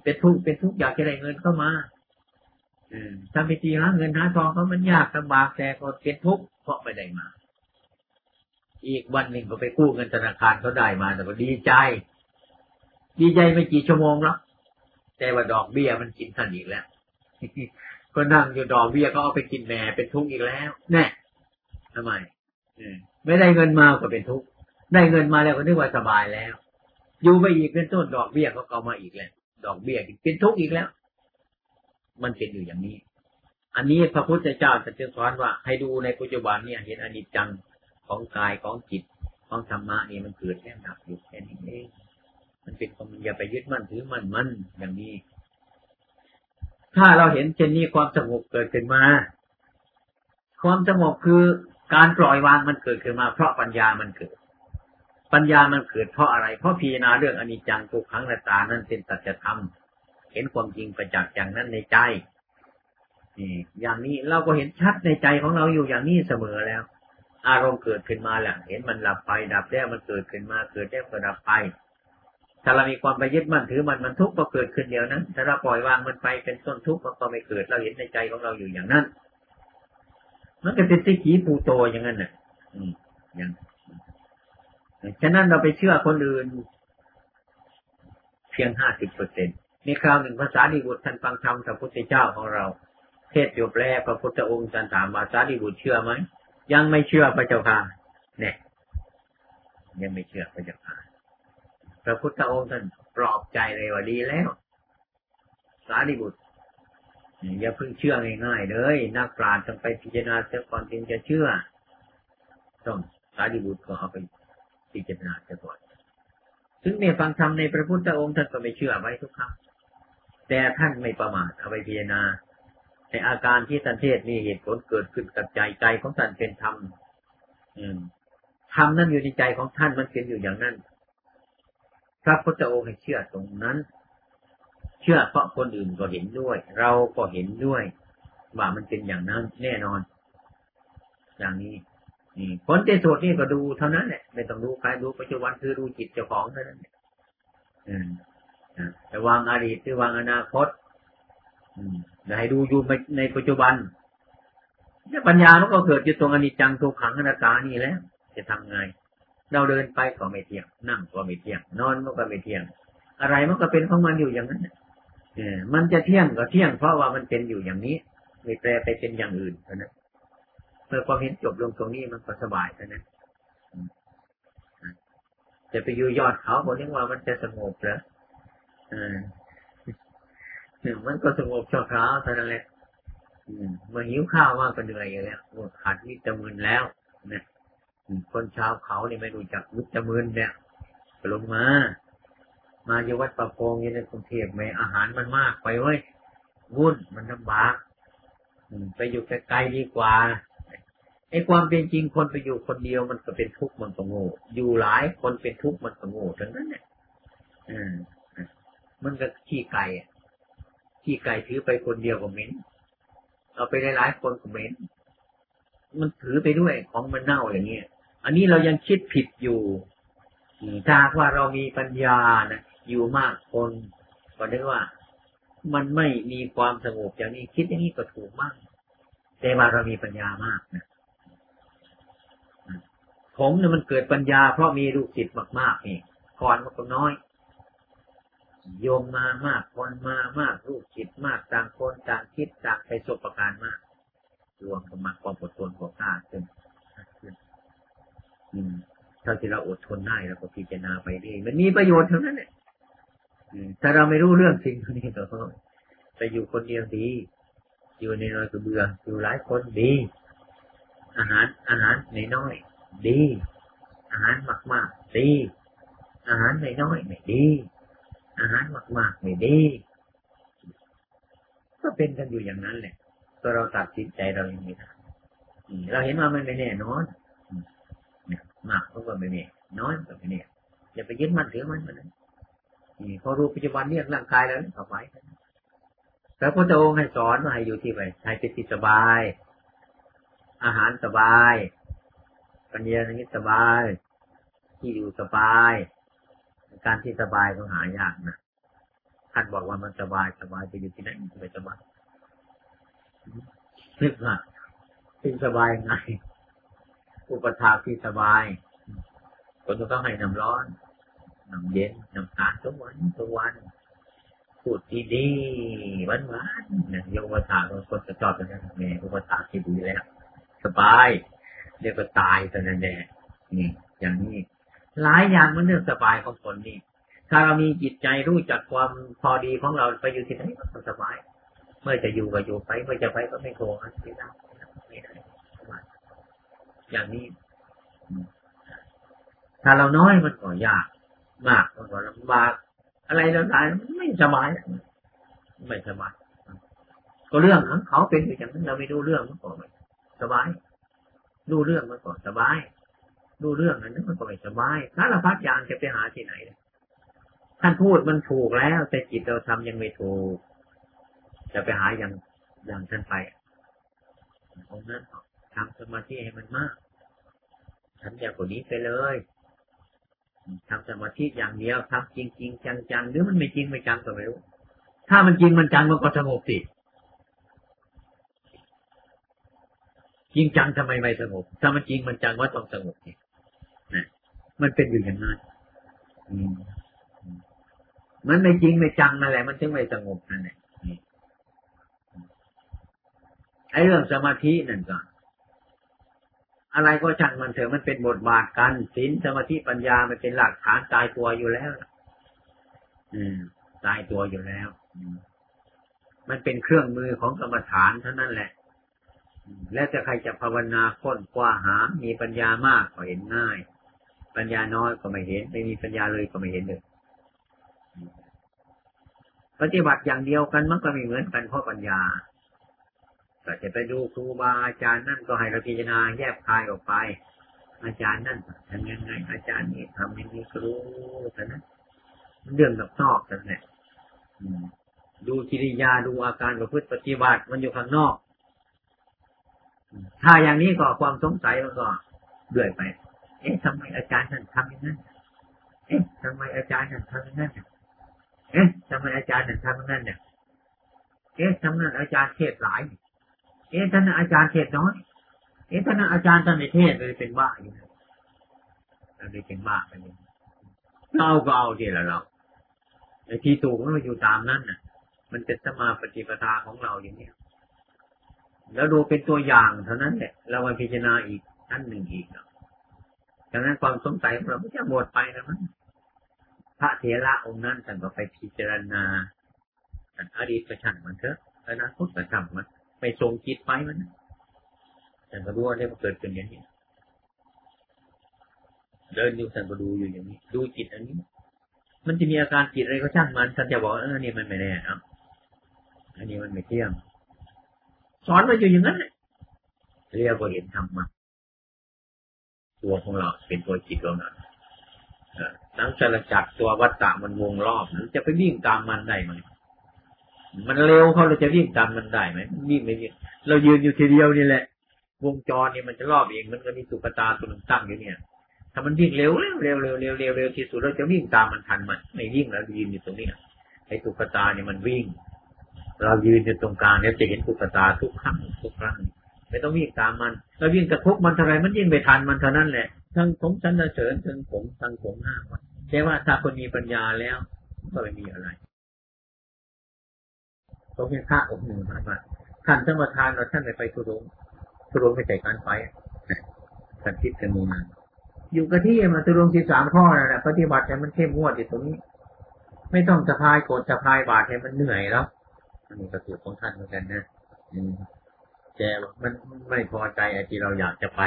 เป็นทุกข์เป็นทุกข์อยากจะได้เงินเข้ามาทำพิธีหาเงินหาทองเขามันยากลำบากแต่ก็เป็นทุกข์เพราะไม่ได้มา อีกวันหนึ่งก็ไปกู้เงินธนาคารเขาได้มาแต่ก็ดีใจ ดีใจไม่กี่ชั่วโมงแล้ว แต่ว่าดอกเบี้ยมันกินท่านอีกแล้วก็นั่งอยู่ดอกเบี้ยก็เอาไปกินแหนเป็นทุกข์อีกแล้ว แน่ทำไมไม่ได้เงินมาก็เป็นทุกข์ได้เงินมาแล้วก็นึกว่าสบายแล้ว อยู่ไปอีกเป็นต้นดอกเบี้ยเขาก็มาอีกแล้วดอกเบี้ยเป็นทุกข์อีกแล้ว มันเป็นอยู่อย่างนี้ อันนี้พระพุทธเจ้าจะสอนว่า ให้ดูในปัจจุบันเนี่ย เห็นอนิจจังของกายของจิตของธรรมะนี่มันเกิดแค่ดับอยู่แค่นี้เอง มันเป็นความอย่าไปยึดมั่นถือมั่นมั่นอย่างนี้ ถ้าเราเห็นเช่นนี้ความสงบเกิดขึ้นมา ความสงบคือการปล่อยวางมันเกิดขึ้นมา เพราะปัญญามันเกิด ปัญญามันเกิดเพราะอะไร เพราะพิจารณาเรื่องอนิจจังทุกขังและตานั้นเป็นตัจธรรมเห็นความจริงประจักษ์อย่างนั้นในใจนี่อย่างนี้เราก็เห็นชัดในใจของเราอยู่อย่างนี้เสมอแล้ว อารมณ์เกิดขึ้นมาแหละเห็นมันหลับไปดับแล้วมันเกิดขึ้นมาเกิดแล้วก็ดับไป ถ้าเรามีความไปยึดมั่นถือมันมันทุกข์ก็เกิดขึ้นเดียวนั้นถ้าเราปล่อยวางมันไปเป็นต้นทุกข์มันก็ไม่เกิดเราเห็นในใจของเราอยู่อย่างนั้นมันก็เป็นสิกีปูโตอย่างนั้นน่ะ อืมอย่างฉะนั้นเราไปเชื่อคนอื่น เพียงห้าสิบเปอร์เซ็นต์ในคราวหนึ่งภาษาดีบุตรท่านฟังธรรมจากพุทธเจ้าของเรา เทศจบแล้วพระพุทธองค์ท่านถามภาษาดีบุตรเชื่อไหมยังไม่เชื่อพระเจ้าค่ะเนี่ยยังไม่เชื่อพระเจ้าค่ะ พระพุทธองค์ท่านปลอบใจเลยว่าดีแล้ว สารีบุตรอย่าเพิ่งเชื่อง่ายๆเลยนักปราชญ์ต้องไปพิจารณาเสียก่อนจึงจะเชื่อ ต้องสารีบุตรก็เอาไปพิจารณาเสียก่อนถึงเนี่ฟังธรรมในพระพุทธองค์ท่านก็ไม่เชื่อไว้ทุกครั้งแต่ท่านไม่ประมาทเอาไปพิจารณาในอาการที่ท่านเทศมีเหตุผลเกิดขึ้นกับใจใจของท่านเป็นธรรมธรรมนั่นอยู่ในใจของท่านมันเป็นอยู่อย่างนั้น พระพุทธองค์ให้เชื่อตรงนั้น เชื่อเพราะคนอื่นก็เห็นด้วย เราก็เห็นด้วยว่ามันเป็นอย่างนั้นแน่นอน อย่างนี้นี่ผลเจโสดนี่ก็ดูเท่านั้นแหละไม่ต้องดูใครดูปัจจุบันคือดูจิตเจ้าของเท่านั้นอืมแต่วางอดีตหรือวางอนาคต อืมให้ดูอยู่ในปัจจุบันเนี่ยปัญญามันก็เกิดอยู่ตรงอนิจจังทุกขังอนัตตานี่แล้ว จะทำไง เราเดินไปก็ไม่เที่ยง นั่งก็ไม่เที่ยง นอนก็ไม่เที่ยง อะไรมันก็เป็นของมันอยู่อย่างนั้นเออมันจะเที่ยงก็เที่ยงเพราะว่ามันเป็นอยู่อย่างนี้ ไม่แปลไปเป็นอย่างอื่นเท่านั้นเมื่อความเห็นจบลงตรงนี้มันก็สบายเท่านั้นจะไปอยู่ยอดเขาบอกนึกว่ามันจะสงบเหรอเออมันก็สงบชั่วคราวเท่านั้นแหละเมื่อหิวข้าวมากก็เหนื่อยอย่างเงี้ยขาดวิตามินแล้วนี่ย คนชาวเขาเนี่ไม่รู้จักวุฒิมืนเนี่ยลงมา มาอยู่วัดประโพงอยู่ในกรุงเทพไหมอาหารมันมากไปเว้ยวุ่นมันลำบากไปอยู่ไกลๆดีกว่าไอ้ความเป็นจริงคนไปอยู่คนเดียวมันก็เป็นทุกข์มันก็โง่ อยู่หลายคนเป็นทุกข์มันก็โง่ทั้งนั้นเนี่ยอืมมันก็ขี้ไก่ขี้ไก่ถือไปคนเดียวก็เหม็นเอาไปหลายๆคนก็เหม็นมันถือไปด้วยของมันเน่าอย่างเงี้ย อันนี้เรายังคิดผิดอยู่ถ้าว่าเรามีปัญญานะอยู่มากคนก็ได้ว่า มันไม่มีความสงบอย่างนี้คิดอย่างนี้ก็ถูกมาก แต่ว่าเรามีปัญญามากนะผมเนี่ยมันเกิดปัญญา เพราะมีลูกศิษย์มากๆนี่ก่อนมันก็น้อย โยมมามากคนมามากลูกศิษย์มากต่างคนต่างคิดต่างไปสบประการมากรวมกันมาความอดทนของข้าขึ้น ถ้าที่เราอดทนได้เราก็พิจารณาไปดีมันมีประโยชน์เท่านั้นแหละถ้าเราไม่รู้เรื่องสิ่งนี้ก็ไปอยู่คนเดียวดี อยู่ในน้อยก็เบื่อ อยู่หลายคนดี อาหารอาหารในน้อยดี อาหารมากมากดี อาหารในน้อยไม่ดี อาหารมากมากไม่ดี ก็เป็นกันอยู่อย่างนั้นแหละก็เราตัดสินใจเราอย่างนี้เราเห็นว่ามันไม่แน่นอน มากก็ไม่แน่น้อยก็ไม่แน่อย่าไปยึดมั่นถือมันมันนี่พอรู้ปัจจุบันเนี่ยร่างกายแล้วต่อไปพระพุทธองค์ให้สอนว่าให้อยู่ที่ไหนให้เป็นที่สบาย อาหารสบาย ปัญญาอย่างนี้สบาย ที่อยู่สบาย การที่สบายต้องหายากนะท่านบอกว่ามันสบายสบายจะอยู่ที่ไหนไม่สบายนึกว่าที่สบายไง อุปถาที่สบายคนต้องให้น้ำร้อนน้ำเย็นน้ำตาลทุกวันทุกวันพูดดีๆหวานหวานเนี่ยยกอุปถาคนจะจอดกันแม่อุปถาที่ดีแล้ว สบาย เรียกว่าตายแต่นั่นแหละนี่ อย่างนี้ หลายอย่างมันเรื่องสบายของคนนี่ ถ้าเรามีจิตใจรู้จักความพอดีของเราไปอยู่ที่ไหนก็สบาย เมื่อจะอยู่ก็อยู่ไป เมื่อจะไปก็ไม่โกรธไม่ได้ไม่ได้ อย่างนี้ ถ้าเราน้อยมันก็ยาก มากมันก็ลำบาก อะไรต่างๆไม่สบายไม่สบายก็เรื่องของเขาเป็นอย่างนั้นเราไม่รู้เรื่องมันก็ไม่สบายดูเรื่องมันก็สบายดูเรื่องนั้นมันก็ไม่สบายถ้าเราพักยางจะไปหาที่ไหนท่านพูดมันถูกแล้วแต่จิตเราทำยังไม่ถูก จะไปหาอย่างอย่างท่านไปองนั้นทำสมาธิให้มันมาก ทำอย่างกว่านี้ไปเลยทำสมาธิอย่างเดียวทำจริงจริงจังจังหรือมันไม่จริงไม่จังก็ไม่รู้ ถ้ามันจริงมันจังมันก็สงบสิจริงจังทำไมไม่สงบ ถ้ามันจริงมันจังว่าต้องสงบนี่นะมันเป็นอยู่อย่างนั้นมันไม่จริงไม่จังนั่นแหละมันถึงไม่สงบนั่นแหละไอ้เรื่องสมาธินั่นก็อน อะไรก็ช่างมันเถอะมันเป็นบทบาทกันศีลสมาธิปัญญามันเป็นหลักฐานตายตัวอยู่แล้ว อืม ตายตัวอยู่แล้วมันเป็นเครื่องมือของกรรมฐานเท่านั้นแหละ แล้วจะใครจะภาวนาค้นคว้าหา มีปัญญามากก็เห็นง่าย ปัญญาน้อยก็ไม่เห็น ไม่มีปัญญาเลยก็ไม่เห็นเลยปฏิบัติอย่างเดียวกันมันก็ไม่เหมือนกันเพราะปัญญา ก็จะไปดูครูบาอาจารย์นั่นก็ให้เราพิจารณาแยกคายออกไป อาจารย์นั่นทำยังไง อาจารย์นี่ทำยังไงก็รู้แต่นั้นเรื่องกับนอกแต่นั้นแหละดูกิริยาดูอาการประพฤติปฏิบัติมันอยู่ข้างนอก ถ้าอย่างนี้ก็ความสงสัยมันก็เดือยไป เอ๊ะทำไมอาจารย์ท่านทำอย่างนั้น เอ๊ะทำไมอาจารย์ท่านทำอย่างนั้น เอ๊ะทำไมอาจารย์ท่านทำอย่างนั้นเนี่ย เอ๊ะทำไมอาจารย์เทศหลายเอ๊ะท่านอาจารย์เทศน้อยเอ๊ะท่านอาจารย์ท่านในเทศเลยเป็นบ้าอยู่เราเลยเป็นบ้าไปเลยเราก็เอาเดี๋ยวเราไอ้ที่ถูกมันอยู่ตามนั้นน่ะ มันเป็นสมาปฏิปทาของเราอย่างนี้แล้วดูเป็นตัวอย่างเท่านั้นแหละเรามาพิจารณาอีกท่านหนึ่งอีกดังนั้นความสงสัยของเราไม่จะหมดไปนะมั้งพระเถระองค์นั้นท่านก็ไปพิจารณาอันอดีตประชันมันเถอะอนาคตประชันมัน ไปทรงจิตไปมันท่านก็รู้ว่าเนี่มันเกิดขึ้นอย่างนี้เดินอยู่ท่านก็ดูอยู่อย่างนี้ ดูจิตอันนี้ มันจะมีอาการจิตอะไรก็ช่างมันท่านจะบอกเออนี่มันไม่แน่ครับอันนี้มันไม่เที่ยงสอนมาอยู่อย่างนั้นเรียกว่าเห็นธรรมะตัวของเราเป็นตัวจิตเรานั้นนังสารจักตัววัตตะมันวงรอบจะไปวิ่งตามมันได้ไหม มันเร็วเขาเราจะวิ่งตามมันได้ไหมวิ่งไม่วิ่งเรายืนอยู่ทีเดียวนี่แหละ วงจรนี่มันจะรอบเองมันก็มีสุกตาตัวนึงตั้งอยู่เนี่ยถ้ามันวิ่งเร็วเร็วเร็วเร็วเร็วเร็วเร็วที่สุดเราจะวิ่งตามมันทันมันไม่วิ่งแล้วยืนอยู่ตรงนี้ไอ้สุกตาเนี่ยมันวิ่ง เรายืนอยู่ตรงกลางเนี่ยจะเห็นตุ๊กตาทุกครั้งทุกครั้งไม่ต้องวิ่งตามมันเราวิ่งกระทบมันเท่าไรมันยิ่งไปทันมันเท่านั้นแหละทั้งผมฉันเฉินทั้งผมทั้งผมห้าวันแต่ว่าถ้าคนมีปัญญาแล้วก็ไม่มีอะไร เขาเป็นพระองค์หนึ่งมาท่านท่านประธานเราท่านไปทุรงทุรงไปใจการไปท่านคิดกันมีมาอยู่กับที่มาทุรงที่สามข้อนั่นแหละปฏิบัติแต่มันเข้มงวดอยู่ตรงนี้ ไม่ต้องสะพายโกดสะพายบาดให้มันเหนื่อยแล้วอันนี้ก็สูตรของท่านเหมือนกันนะอืมแต่มันไม่พอใจไอ้ที่เราอยากจะไป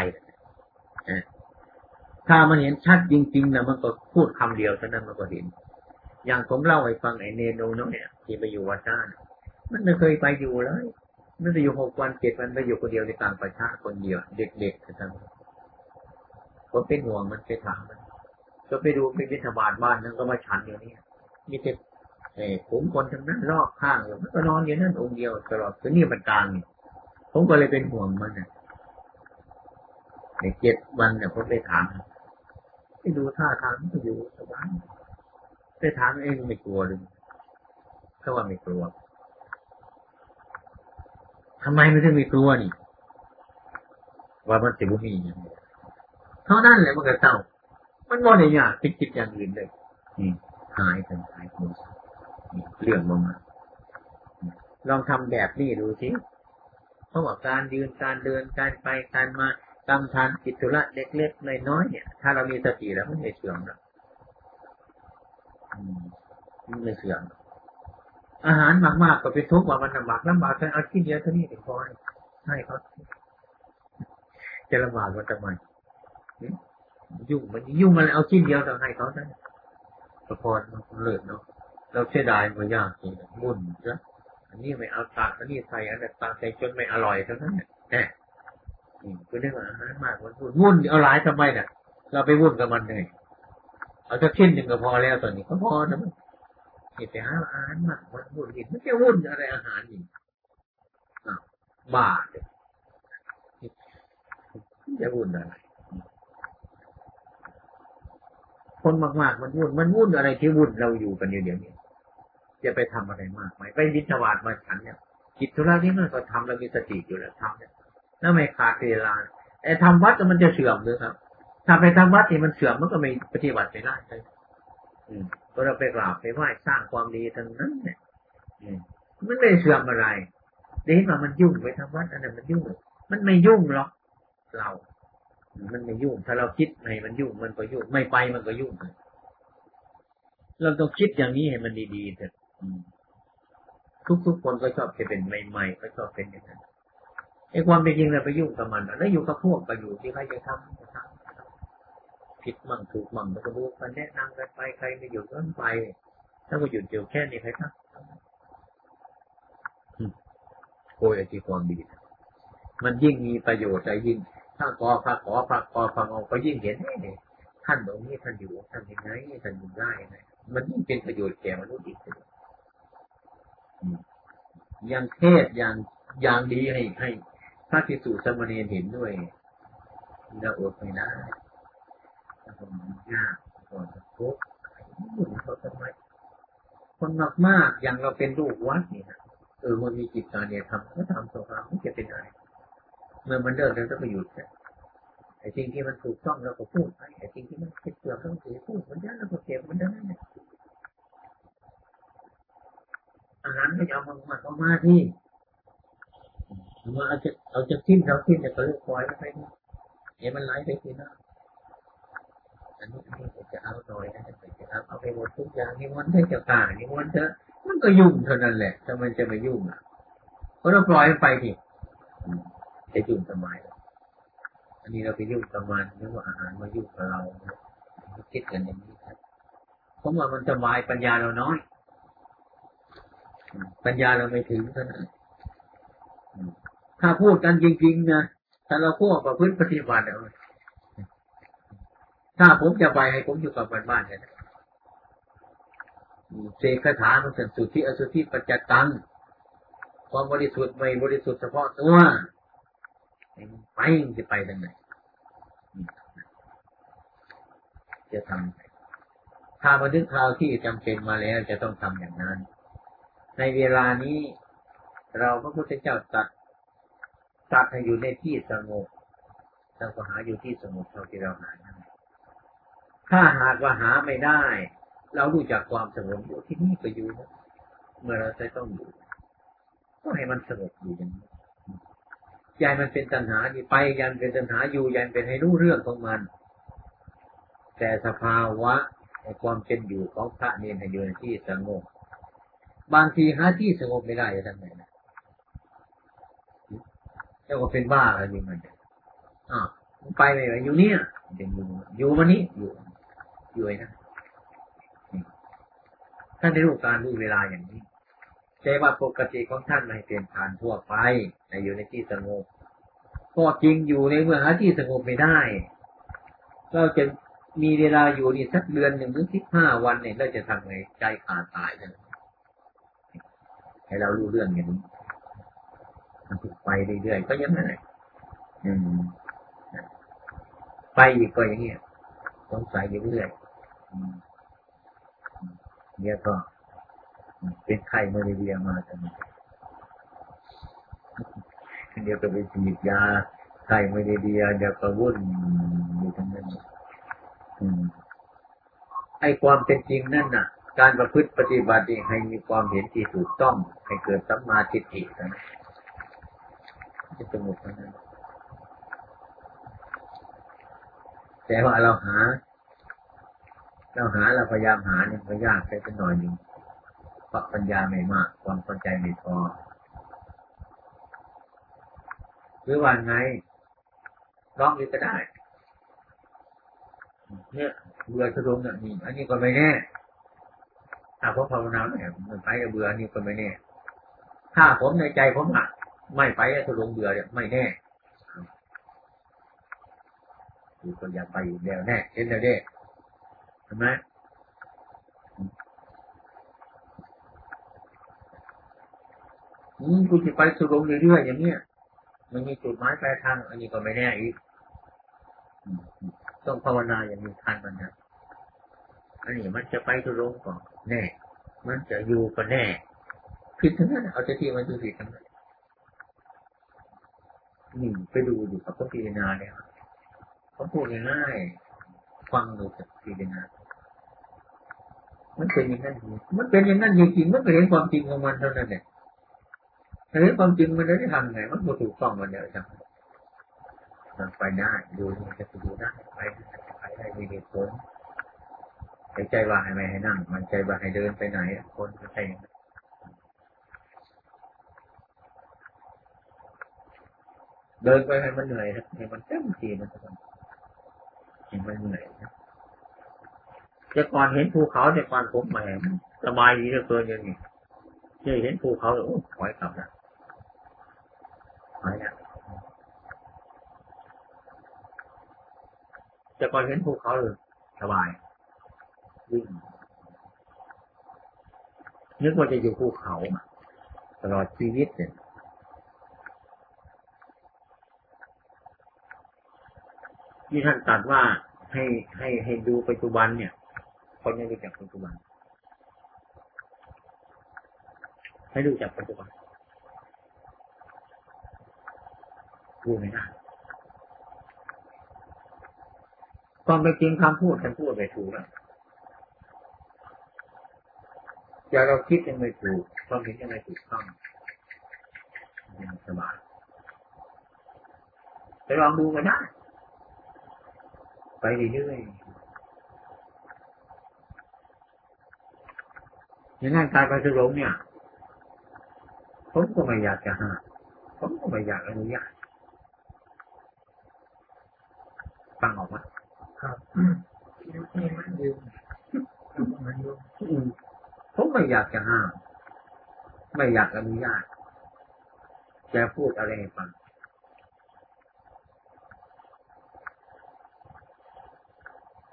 นะถ้ามันเห็นชัดจริงๆนะมันก็พูดคำเดียวเท่านั้นมันก็เห็น อย่างผมเล่าให้ฟังไอ้เนโนน้อยเนี่ยที่ไปอยู่วัดจ้าน มันไม่เคยไปอยู่เลยมันไปอยู่หกวันเจ็ดวันไปอยู่คนเดียวในกลางประชาคนเดียว เด็กๆทั้งผมเป็นห่วงมันไปถามมันก็ไปดูไปวิทบาทบ้านนั้นก็มาฉันอยู่นี่มีแต่เอ้ผมคนทั้งนั้นรอบข้างอยู่มันก็นอนอยู่นั่นองค์เดียวตลอดคือนี่มันกลางผมก็เลยเป็นห่วงมันเนี่ยในเจ็ดวันเนี่ยผมไปถามไปดูท่าทางมันอยู่สบายไปถามเองไม่กลัวเลยเขาว่าไม่กลัว ทำไมมันถึงมีกลัวนี่ ว่ามันสิบุมีอย่างนี้เท่านั้นแหละมันก็เศร้ามันบ่ได้ยากติดคิดอย่างอื่นเลยนี่หายกันหายคนเรื่องมามาลองทำแบบนี้ดูสิเพราะว่าการยืนการเดินการไปการมากำทานกิจธุระเล็กๆน้อยๆเนี่ย ถ้าเรามีสติแล้วมันไม่เสื่อมหรอกมันไม่เสื่อมอ อาหารมากๆก็เป็นทุกข์ว่ามันลำบากลำบากแต่เอาที่เดียวเท่านี้ถึงพอให้เขาจะลำบากมันทำไมยุ่งมันยุ่งมันเอาชิ้นเดียวแต่ให้เขาได้ประพรมันเลิศเนาะเราเสียดายมันยากจริงบุญนะอันนี้ไม่เอาตากอันนี้ใส่อันนั้นตากใส่จนไม่อร่อยเท่านั้นแน่คือเรื่องอาหารมากมันวุ่นวุ่นเอาหลายทำไมเนี่ยเราไปวุ่นกับมันเลยเอาสักชิ้นหนึ่งก็พอแล้วตอนนี้ก็พอนะมัน เห็นแต่หาอาหารมากมันวุ่นเห็นไม่ใช่วุ่นอะไรอาหารนี่บาทจะวุ่นอะไร คนมากๆมันวุ่น มันวุ่นอะไรที่วุ่นเราอยู่กันอยู่เดี๋ยวนี้จะไปทำอะไรมากไหมไปวิทวาดมาฉันเนี่ยกิจธุระนี้มันก็ทำเรามีสติอยู่แล้วทำเนี่ยแล้วไม่ขาดเวลาไอ้ทำวัดมันจะเสื่อมเลยครับถ้าไปทำวัดนี่มันเสื่อมมันก็ไม่ปฏิบัติไปได้เลย อืมเราไปกราบไปไหว้สร้างความดีทั้งนั้นเนี่ยมันไม่เสื่อมอะไรเดี๋ยวมามันยุ่งไปทำวัดอันนั้นมันยุ่ง มันไม่ยุ่งหรอกเรา มันไม่ยุ่ง ถ้าเราคิดไม่มันยุ่งมันก็ยุ่ง ไม่ไปมันก็ยุ่ง เราต้องคิดอย่างนี้ให้มันดีๆเถอะทุกๆคนก็ชอบจะเป็นใหม่ๆก็ชอบเป็นอย่างนั้นไอ้ความเป็นจริงเราไปยุ่งกับมันแล้วอยู่กับพวกไปอยู่ที่ใครจะทำจะทำ ผิดมั่งถูกมั่งมันก็ดูกันแนะนำกันไปใครไม่อยู่ก็ไป ถ้าก็หยุดเดียวแค่นี้ใครทำโกยไอ้ที่ความดี มันยิ่งมีประโยชน์แต่ยิ่งถ้ากอพักขอพักกอฟังออกก็ยิ่งเห็นท่านตรงนี้ท่านอยู่ท่านยังไงท่านอยู่ได้ไงมันยิ่งเป็นประโยชน์แก่มนุษย์อีกยังเทศอย่างอย่างดีให้ให้พระภิกษุสมณีเห็นด้วยเราอดไม่ได้ คนยากคนทุกข์เขาทำไมคนมากมากอย่างเราเป็นลูกวัดนี่นะเออมันมีกิจการเนี่ยทำก็ทำสงครามไม่จะเป็นอะไรเมื่อมันเลิกแล้วก็ไปหยุดไอ้สิ่งที่มันถูกต้องเราก็พูดไปไอ้สิ่งที่มันผิดเปลือกเราก็พูดมันได้เราก็เก็บมันได้อาหารก็เอามามาเอามาที่มาเอาจะเอาจะทิ้มเราทิ้มแต่ก็เลือกปล่อยไปเดี๋ยวมันไหลไปทีนะอั นนี้อันนี้จะเอาหน่อยนะจะเอาเอาไปหมดทุกอย่างนี่มันได้จะตายนี่มันจะมันก็ยุ่งเท่านั้นแหละถ้ามันจะไม่ยุ่งอะเพราะเราปล่อยไปทีจะยุ่งทำไมอันนี้เราไปยุ่งกับมันหรือว่าอาหารมายุ่งกับเราคิดกันอย่างนี้ครับเพราะว่ามันสบายปัญญาเราน้อย ปัญญาเราไม่ถึงเท่านั้นถ้าพูดกันจริงๆนะถ้าเราพูดกับพื้นปฏิบัติเอา ถ้าผมจะไปให้ผมอยู่กับบ้านบ้านเนี่ยเสกคาถามันเป็นสุทธิอสุทธิปัจจตังความบริสุทธิ์ไม่บริสุทธิ์เฉพาะตัวไปจะไปทางไหนจะทำถ้ามาถึงคราวที่จำเป็นมาแล้วจะต้องทำอย่างนั้น ในเวลานี้ เราพระพุทธเจ้าตัดตัดให้อยู่ในที่สงบเราก็หาอยู่ที่สงบเท่าที่เราหาได้ ถ้าหากว่าหาไม่ได้ เรารู้จักความสงบอยู่ที่นี่ก็อยู่เมื่อเราจะต้องอยู่ก็ให้มันสงบอยู่อย่างนี้ยายมันเป็นตัณหาที่ไปยันเป็นตัณหาอยู่ยันเป็นให้รู้เรื่องของมัน แต่สภาวะในความเป็นอยู่ของพระเนรอยู่ในที่สงบบางทีหาที่สงบไม่ได้ทั้งนั้นแล้วก็เป็นบ้าอะไรอย่างเงี้ยอ่าไปไหนอยู่เนี่ยเป็นอยู่อยู่มานี้อยู่ อยู่นะท่านได้รู้การรู้เวลาอย่างนี้แต่ว่าปกติของท่านไม่เป็นทานทั่วไปในอยู่ในที่สงบก็จริงอยู่ในเมืองหาที่สงบไม่ได้ เราจะมีเวลาอยู่นี่สักเดือนหนึ่งหรือสิบห้าวันเนี่ยเราจะทำไงใจขาดตายเลยให้เรารู้เรื่องอย่างนี้มันถูกไปเรื่อยๆก็ยังไงไปอีกก็อย่างเงี้ยสงสัยอยู่เรื่อย เนี่ยก็เป็นไข้มาเรียมาจนเดี๋ยวก็ไปฉีดยาไข้ไม่ได้ดีเดี๋ยวก็วุ่นอยู่ทั้งนั้นไอ้ความเป็นจริงนั่นน่ะ การประพฤติปฏิบัติให้มีความเห็นที่ถูกต้อง ให้เกิดสัมมาทิฏฐินะจะสงบนั้นแต่ว่าเราหา เราหาเราพยายามหาเนี่ยมันยากไปเป็นหน่อยหนึ่งเพราะปัญญาไม่มาก ความเข้าใจไม่พอหรือว่าไงร้องอีกก็ได้ เนี่ยเบื่อสะดงเนี่ยนี่อันนี้ก็ไม่แน่ถ้าผมภาวนาเนี่ยมันไปเบื่ออันนี้ก็ไม่แน่ ถ้าผมในใจผมอะไม่ไปสะดงเบื่อเนี่ยไม่แน่คือคนอยากไปอยู่แล้วแน่เห็นแล้ว เด้ใช่ไหมอืมกูจะไปสุรงเรื่อยๆอย่างเนี้ยมันมีจุดหมายปลายทาง อันนี้ก็ไม่แน่อีกต้องภาวนาอย่างมีทันมันนะอันนี้มันจะไปสุรงก่อนแน่ มันจะอยู่ก็แน่ผิดทั้งนั้นเอาจะที่มันคือผิดทั้งนั้นนี่ไปดูอยู่กับพระพิจารณาเนี่ยเขาพูดง่ายๆฟังดูจากพิจารณา มันเป็นอย่างนั้นมันเป็นอย่างนั้นจริงมันก็เห็นความจริงของมันเท่านั้นเนี่ยเห็นความจริงมันได้ทำไงมันก็ถูกต้องมันเดียจังมันไปได้ดูมันจะดูได้ไปไปได้มีเหตุผลใจว่าให้ไม่ให้นั่ง มันใจว่าให้เดินไปไหนคนก็ใช่เดินไปให้มันเหนื่อยนะให้มันเต็มที่มันจะให้มันเหนื่อยนะ แต่ก่อนเห็นภูเขาแต่ก่อนผมแหมสบายดีเหลือเกินอย่างนี้เจอเห็นภูเขาโอ้ถอยกลับแล้วถอยแล้วแต่ก่อนเห็นภูเขาเลยสบายวิ่งนึกว่าจะอยู่ภูเขาตลอดชีวิตเนี่ยที่ท่านตรัสว่าให้ให้ให้ดูปัจจุบันเนี่ย คนไม่รู้จักปัจจุบันให้รู้จักปัจจุบันรู้ไหมนะความเป็นจริงคำพูดท่านพูดไปถูกแล้วจะเราคิดยังไม่ถูกความเห็นยังไม่ถูกต้องยังสบายไปลองดูกันได้ไปเรื่อยๆ อย่างนั้นการไปสรงเนี่ย ผมก็ไม่อยากจะห้าผมก็ไม่อยากอนุญาตฟังออกมาครับมันยืมมันยืมผมไม่อยากจะห้าม ไม่อยากอนุญาตจะพูดอะไรให้ฟัง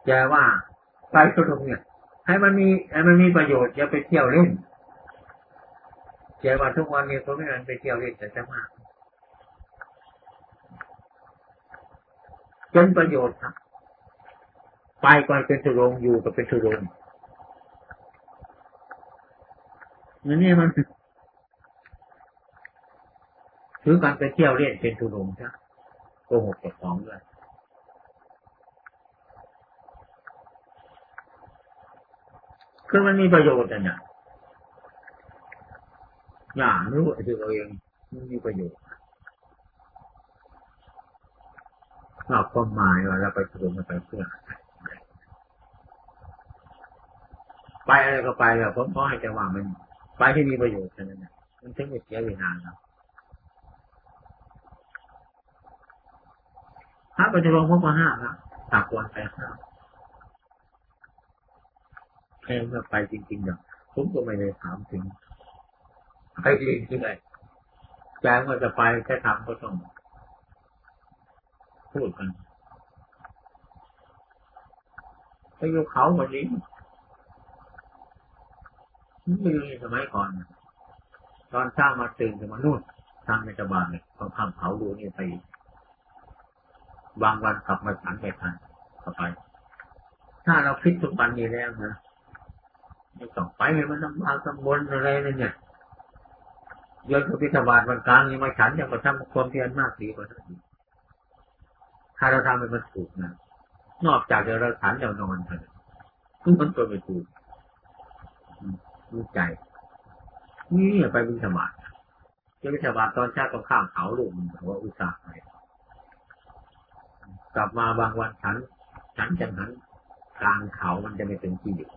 แกว่าไปสุดเนี่ย ให้มันมีให้มันมีประโยชน์อย่าไปเที่ยวเล่นแกว่าทุกวันนี้ผมไม่ได้ไปเที่ยวเล่นแต่จะมากเป็นประโยชน์ครับไปก่อนเป็นสุรงอยู่ก็เป็นสุรงนี่นี่มันถือการไปเที่ยวเล่นเป็นสุรงใช่โกหกกับสองเลย คือมันมีประโยชน์อะเนี่ยอย่างรู้ที่เรเองมันมีประโยชน์ชอบความหมายว่าเราไปสุรงไปเพื่อไปอะไรก็ไปแบบผมขอให้จังหวะมันไปที่มีประโยชน์แค่นั้นนะมันถึงจะเสียเวลาครับถ้าไปจะลงพวกมาห้าละตักวันไปห้า แค่เมื่อไปจริงๆเนี่ยผมก็ไม่ได้ถามถึงไปจริงที่ไหนแจ้งว่าจะไปแค่ถามก็ต้องพูดกันไปอยู่เขาวันนี้ไม่มีสมัยก่อน ตอนสร้างมาตื่นจะมานู่นสร้างในกระบาลเนี่ยต้องทำเผาดูนี่ไป บางวันกลับมาฉันไปทันก็ไป ถ้าเราคิดทุกวันนี้แล้วนะ ไม่ต้องไปให้มันลำบากตำบลอะไรเลยเนี่ยเดือนพิธบาตวันกลางนี่มาฉันยังมาทำความเพียรมากดีกว่านั้นถ้าเราทำมันถูกนะนอกจากเราฉันเรานอนเถอะมันก็ไม่ถูกรู้ใจนี่ไปบิณฑบาตจะบิณฑบาตตอนเช้าก็ข้ามเขาลูกมันว่าอุตส่าห์ไปกลับมาบางวันฉัน ฉันจังหันกลางเขามันจะไม่เป็นที่อยู่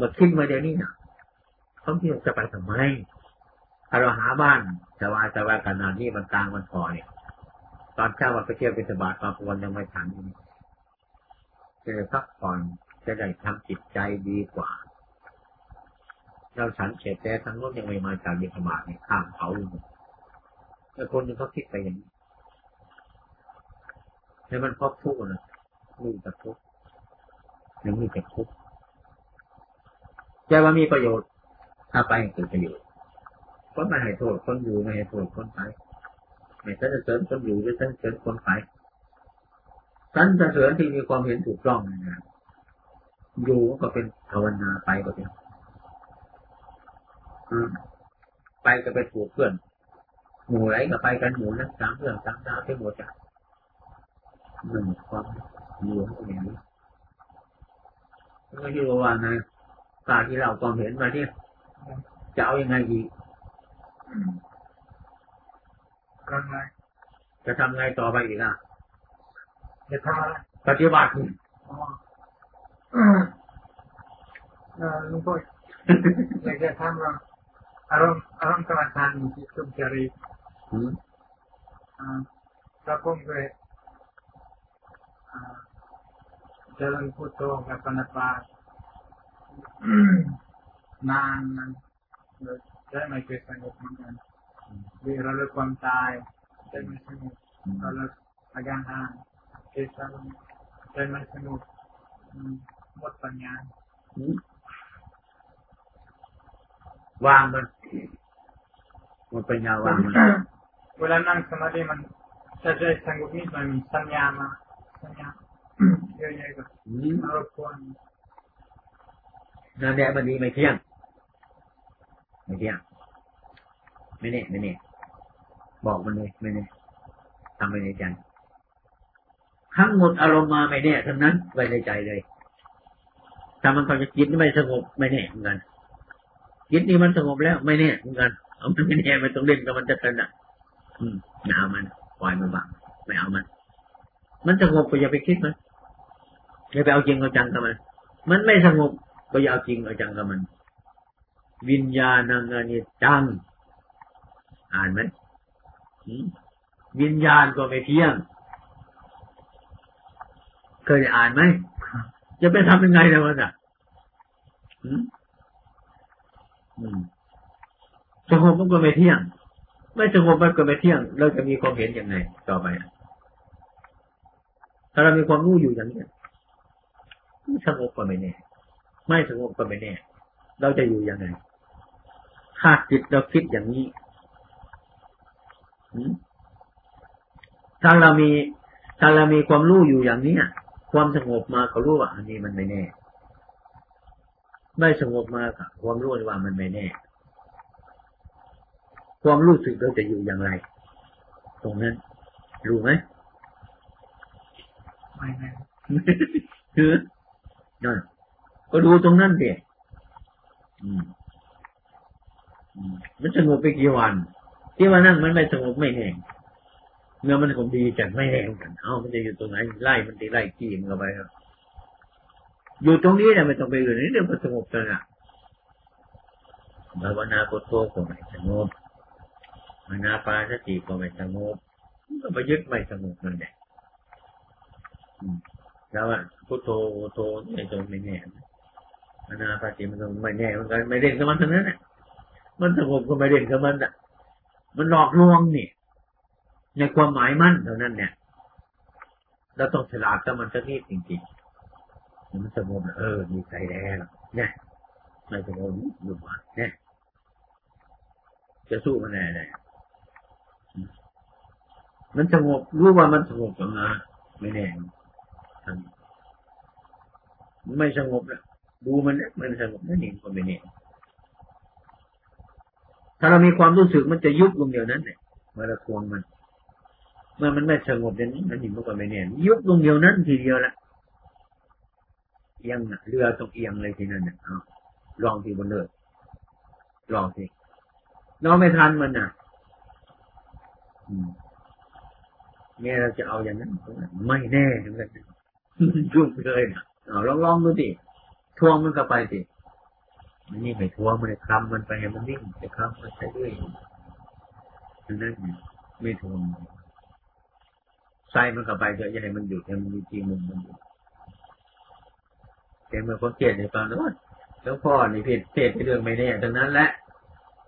มาคิดมาเดี๋ยวนี้นะท่องเที่ยวจะไปทำไมเราหาบ้านสบายสบายขนาดนี้มันกลางมันพอเนี่ยตอนเช้าวันไปเที่ยวเป็นสบายตอนกลางวันยังไม่ฉันจะได้พักผ่อนจะได้ทำจิตใจดีกว่า เราฉันเฉดแต่ทั้งโลกยังไม่มาจากบิณฑบาตเนี่ยข้ามเขาอยู่แต่คนยังเขาคิดไปอย่างนี้ให้มันพบทุกข์นะมีแต่ทุกข์ยังมีแต่ทุกข์ จะว่ามีประโยชน์ถ้าไปเกิดประโยชน์ก็ไม่ให้โทษคนอยู่ไม่ให้โทษคนไปไม่สรรเสริญคนอยู่ไม่สรรเสริญคนไปสรรเสริญที่มีความเห็นถูกต้องนะอยู่ก็เป็นภาวนาไปก็เป็นไปก็ไปถูกเพื่อน หมู่ไรก็ไปกันหมู่นั้นสามเรื่องสามดาวไปหมดอะหนึ่งความหลวงอย่างนี้ไม่ใช่ว่าไง การที่เราความเห็นมาเนี่ยจะเอาอยัางไงอีกก็ไงจะทำไงต่อไปอีกอะจะทำอะไรปฏิบัติอ๋อเออลุงพ่ออยากจะทำอารมณ์อารมณ์กรรมฐานที่สุจริตอืมอ่าถ้าผมเคยอ่าเจริญพุทโธกับปฏิบัติ นานนั้นได้ไม่เคยสงบเหมือนกันดีเราเลิกความตายได้ไม่สงบเราเลิกอาการห่างเกิดสงบได้ไม่สงบอืมหมดปัญญาอืมวางมันมันปัญญาวางมันเวลานั่งสมาธิมันจะใจสงบนิดมันมีสัญญามาสัญญาเยอะๆก็อืมมารบกวน นั่นแหละมันดีไม่เที่ยง ไม่เที่ยง ไม่แน่ไม่แน่บอกมันเลยไม่แน่ทำไปในใจทั้งหมดอารมณ์มาไม่แน่ทั้งนั้นไว้ในใจเลยถ้ามันความจะจิตไม่สงบไม่แน่เหมือนกันจิตนี่มันสงบแล้วไม่แน่เหมือนกันเอามันไม่แน่ไม่ต้องเล่นกับมันจะกันอะ อืมอย่าเอามันปล่อยมันบ้างไม่เอามัน มันสงบก็อย่าไปคิดมันอย่าไปเอาจริงเอาจังกับมัน มันไม่สงบ ก็อยาเอาจริงเอาจังกับมัน วิญญาณังอนิจจัง อ่านไหมวิญญาณก็ไม่เที่ยง เคยอ่านไหม จะไปทำยังไงนะมันอะสงบมันก็ไม่เที่ยง ไม่สงบมันก็ไม่เที่ยง เราจะมีความเห็นยังไงต่อไปถ้าเรามีความรู้อยู่อย่างนี้สงบก็ไม่แน่ ไม่สงบก็ไม่แน่ เราจะอยู่ยังไง ถ้าจิตเราคิดอย่างนี้หืมถ้าเรามีถ้าเรามีความรู้อยู่อย่างนี้ความสงบมาก็รู้ว่า อันนี้มันไม่แน่ ไม่สงบมาก็ความรู้ว่ามันไม่แน่ ความรู้สึกเราจะอยู่อย่างไร ตรงนั้น รู้ไหมไม่แน่คือนั่น ก็ดูตรงนั้นเด็อืมอืมมันสงบไปกี่วัน ที่ว่านั่งมันไม่สงบไม่แน่เมื่อมันสงบดีจัดไม่แน่กัน เอ้ามันจะอยู่ตรงไหนไล่มันจะไล่ขี้มันเข้าไปครับอยู่ตรงนี้เนี่ยไม่ต้องไปอื่นนี่เดี๋ยวมันสงบเลยอะภาวนาพุทโธก็ไม่สงบภานาปาสติก็ไม่สงบมันก็ไปยึดไม่สงบนั่นแหละแล้วอะพุทโธโธไอ้ตรงไม่แน่าวนาปาติมันก็ไม่แน่เหมือนกันไม่เด่นกับมันทั้งนั้นแหละมันสงบก็ไม่เด่นกับมันอะ มันหลอกลวงนี่ ในความหมายมั่นเท่านั้นเนี่ยเราต้องฉลาดกับมันสักนิดจริงๆมันสงบเออ มีใจแล้วเนี่ยไม่สงบหยุดวันเนี่ยจะสู้มันแน่เลยมันสงบรู้ว่ามันสงบกับมาไม่แน่ไม่สงบนะ ดูมันนี่มันสงบนั่นเองก็ไม่แน่ถ้าเรามีความรู้สึกมันจะยุบลงเดียวนั้นเนี่ยเมื่อเราทวงมันเมื่อมันไม่สงบเดี๋ยวนี้มันหินมันก็ไม่แน่ยุบลงเดียวนั้นทีเดียวละเอียงเรือต้องเอียงเลยทีนั้นเนี่ยลองทีบนเรือลองทีเราไม่ทันมันน่ะเนี่ยเราจะเอาอย่างนั้น ไม่แน่เหมือนกันยุ่งเลยนะเอาลองลองดูดิ ทวงมันก็ไปสิมันนี่ไม่ทวงมันคลำมันไปมันนิ่งจะคลำมันไปเรื่อยดังนั้นไม่ทวงใส่มันก็ไปเยอะใหญ่มันหยุดให้มันมีจริงมันมันหยุดแต่เมื่อคนเกลียดในฟังแล้วแล้วพ่อนี่เพศเพศเรื่องไม่แน่ดังนั้นแหละ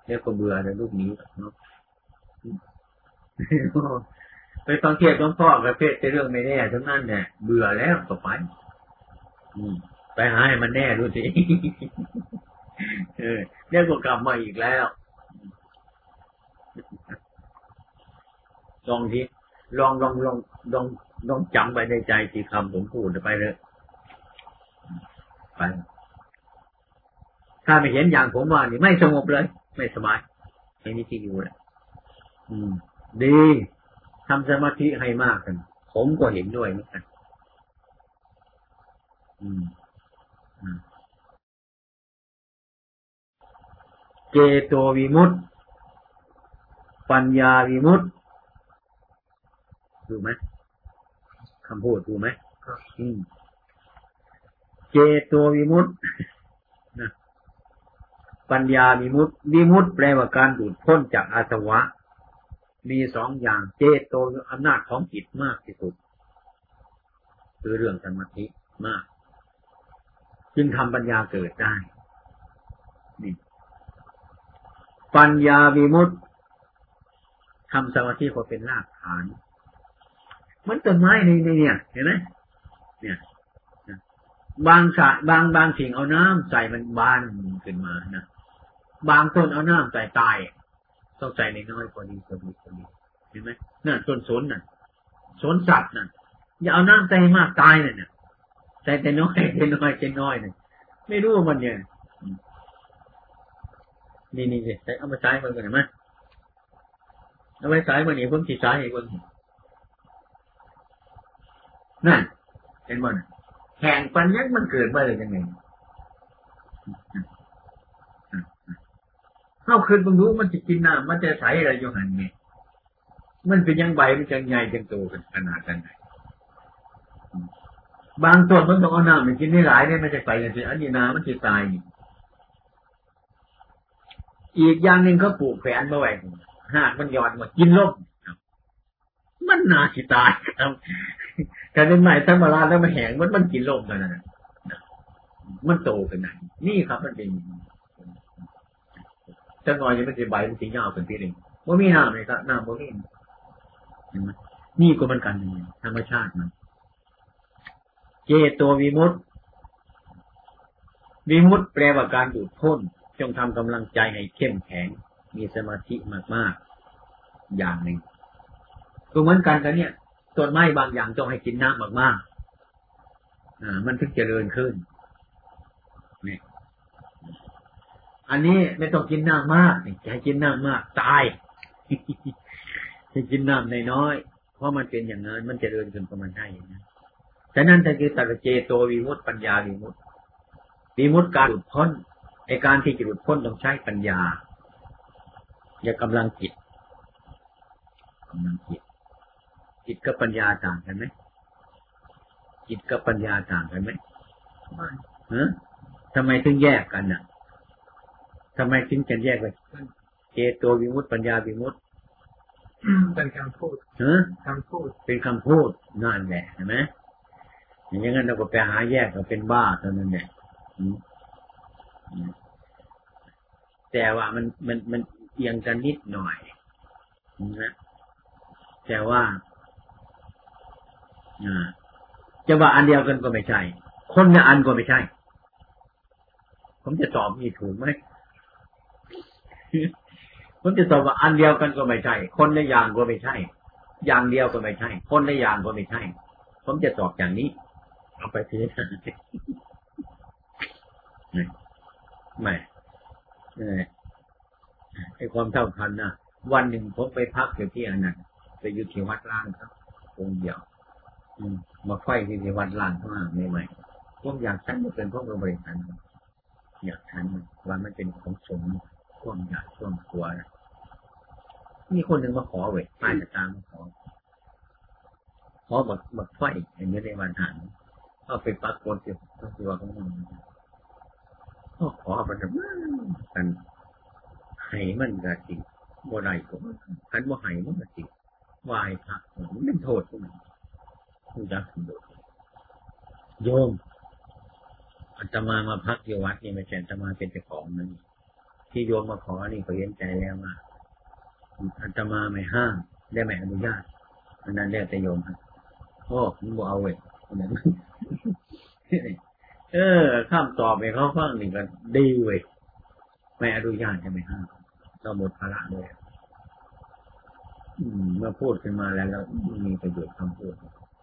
เนี่ยก็เบื่อในลูกนี้เนาะไปฟังเทศหลวงพ่อกับเพศเรื่องไม่แน่ทั้งนั้นเนี่ยเบื่อแล้วก็ไป อืม ไปหาให้มันแน่ดูสิเออเนี่ยก็กลับมาอีกแล้วลองทีลองลองลองลองลองจำไปในใจที่คำผมพูดไปเลยไปถ้าไม่เห็นอย่างผมว่านี่ไม่สงบเลย ไม่สบายไม่มีที่อยู่เลยอืมดีทำสมาธิให้มากกัน ผมก็เห็นด้วยเหมือนกัน อืม เจโตวิมุตติ ปัญญาวิมุตติดูไหมคำพูดดูไหมอืมเจโตวิมุตตินะปัญญาวิมุตติวิมุตติแปลว่าการดูดพ้นจากอาสวะ มีสองอย่างเจโตอำนาจของจิตมากที่สุด คือเรื่องสมาธิมาก จึงทำปัญญาเกิดได้นี่ ปัญญาวิมุตติทำสมาธิก็เป็นรากฐานเหมันต้นไม้ในในเนี่ย เห็นไหมเนี่ยบางสะบางบางสิ่งเอาน้ำใส่มันบานขึ้นมานะบางต้นเอาน้ำใส่ตายต้องใจในน้อยพอดีพอดีพอดีเห็นไหมนั่นต้นสนน่ะสนสัตว์น่ะอย่าเอาน้ำใจมากตายเนี่ยใจแต่น้อยแต่น้อยแต่น้อยเนี่ยไม่รู้มันเนี่ย นี่นี่สิเอามาใช้มันกันเห็นไหมเอาไว้ใช้มันนี่ผมจีใช้ให้คนนั่นเห็นมันแข่งปัญญามันเกิดมาเลยยังไงเข้าคืนบางรู้มันจะกินน้ำมันจะใสอะไรอยู่หันไงมันเป็นยังใบมันจะใหญ่จังโตกันขนาดนั้นบางต้นมันต้องเอาน้ำมันกินได้หลายเนี่ยมันจะใสกันสิอันนี้น้ำมันจะตายนี่ อีกอย่างหนึ่งเขาปลูกแฝนมาไว้หากมันหย่อนมากินลมมันนาสิตายครับการเป็นใหม่ธรรมราแล้วมันแหงมันมันกินลมกันนะมันโตกันไหนนี่ครับมันเป็นจะงอยยังไม่ได้ใบมันสียาวเป็นพี่เองว่ามีน้ำเลยครับน้ำว่ามีเห็นไหมนี่ก็มันกันองธรรมชาติมันเจตัววิมุตต์วิมุตต์แปลว่าการดูดพ้น จงทำกำลังใจให้เข้มแข็ง มีสมาธิมากๆ อย่างหนึ่งก็เหมือนกันกันเนี่ยต้นไม้บางอย่างต้องให้กินน้ำมากๆอ่ามันถึงเจริญขึ้นนี่อันนี้ไม่ต้องกินน้ำมากจะให้กินน้ำมาก ตายจะกินน้ำในน้อยเพราะมันเป็นอย่างนั้นมันจะเดินขึ้นประมาณได้อย่างนั้นฉะนั้นถ้าคือตัดเจโตวิมุตต์ปัญญาวิมุตต์วิมุตต์การหลุดพ้น ในการที่จะหลุดพ้นต้องใช้ปัญญา อย่ากำลังจิตกำลังจิต จิตกับปัญญาต่างกันไหมจิตกับปัญญาต่างกันไหมไม่ฮะทำไมถึงแยกกันน่ะทำไมจึงจะแยกไปเจโตวิมุตต์ปัญญาวิมุตต์เป็นคำพูดฮะคำพูด เป็นคำพูดนั่นแหละเห็นไหมอย่างนั้นเราก็ไปหาแยกเราเป็นบ้าตอนนั้นแหละ แต่ว่ามันมันมันเอียงกันนิดหน่อยนะแต่ว่าจะว่าอันเดียวกันก็ไม่ใช่ คนละอันก็ไม่ใช่ ผมจะตอบมีถูกไหมผมจะตอบว่าอันเดียวกันก็ไม่ใช่ คนละอย่างก็ไม่ใช่ อย่างเดียวก็ไม่ใช่ คนละอย่างก็ไม่ใช่ ผมจะตอบอย่างนี้ เอาไปทีไม่ไม่ ไอ้ความเท่าทันนะวันหนึ่งผมไปพักอยู่ที่อันนั้นไปอยู่ที่วัดล่างครับองค์เดียวมาไฟที่ที่วัดล่างข้างล่าใหม่ๆผมอยากฉันมาเป็นพวกบริษัทอยากฉันว่ามันเป็นของสมช่วงอยากช่วงกลัวนะมีคนหนึ่งมาขอเว้ยป้าจะตามมาขอ ขอบักบักไฟอย่างนี้ในวันหันก็ไปปักคนเดียวตัวของมัน ก็ขอมันกันให้มันกะจิบ่ได้ก็คันว่าให้มันกะจิวายพระมันเป็นโทษพวกมันผู้ยักโดโยมอาตมามาพักอยู่วัดนี่ไม่ใช่อาตมาเป็นเจ้าของนั่นที่โยมมาขอนี่ก็เย็นใจแล้วว่าอาตมาไม่ห้ามได้ไม่อนุญาตอันนั้นแล้วแต่โยมครับโอ้มึงบอกเอาเว้ยนั้น เออข้ามตอบไปเขาฟังนี่ก็ดีเว้ยไม่อนุญาตจะไม่ห้ามเราหมดภาระเลยอืมเมื่อพูดขึ้นมาแล้วเรามีประโยชน์คำพูด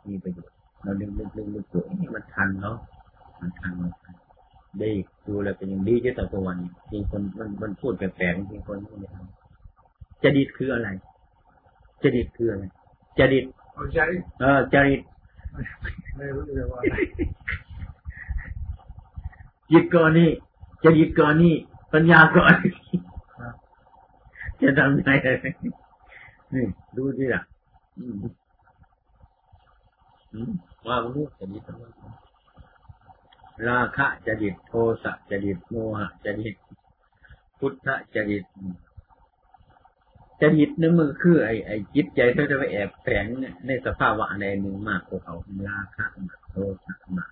มีประโยชน์เราดึงดึงดึงดึงตัวนี่มันทันเนาะมันทันมันทันดีดูแลเป็นอย่างดีเจ้าตัววันจริงคนมันมันพูดแปลกๆจริงคนไม่ทำจดิตคืออะไรจดิตคืออะไรจดิตโอ้ใช่เออจริตไม่รู้เลยว่าอะไร จิตก่อนนี่จะจิตก่อนนี่ปัญญาก่อนจะทำไงนี่ดูดิล่ะอืมอืมว่ามันรู้จะจิตทำไมราคะจะจิตโทสะจะจิตโมหะจะจิตพุทธะจะจิตจะจิตนั่นมันคือไอ้ไอ้จิตใจที่จะไปแอบแฝงในสภาวะในหนึ่งมากกว่าเขาราคะมากโทสะมาก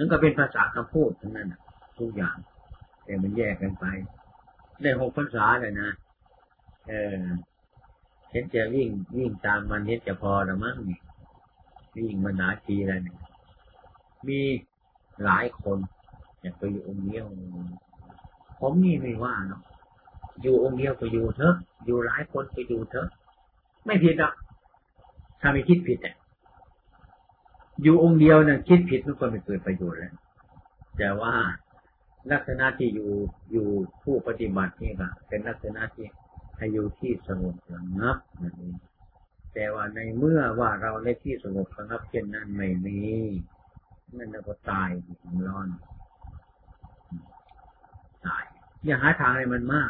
นั่นก็เป็นภาษาคำพูดทั้งนั้นทุกอย่าง แต่มันแยกกันไป ได้หกภาษาเลยนะเออเห็นจะวิ่งวิ่งตามมันเห็นจะพอละมั้งนี่วิ่งมาหนาทีแล้วเนี่ยมีหลายคนอยากไปอยู่องค์เดียว ผมนี่ไม่ว่าเนาะอยู่องค์เดียวก็อยู่เถอะ อยู่หลายคนก็อยู่เถอะ ไม่ผิดหรอกถ้าไม่คิดผิดอะ อยู่องค์เดียวเนี่ยคิดผิดมันก็ไม่เกิดประโยชน์แล้วแต่ว่าลักษณะที่อยู่อยู่ผู้ปฏิบัตินี่ก็เป็นลักษณะที่ให้อยู่ที่สงบสงับนั่นเองแต่ว่าในเมื่อว่าเราในที่สงบสงับเช่นนั้นไม่มีนั่นเราก็ตายร้อน ตาย อย่าหาทางให้มันมาก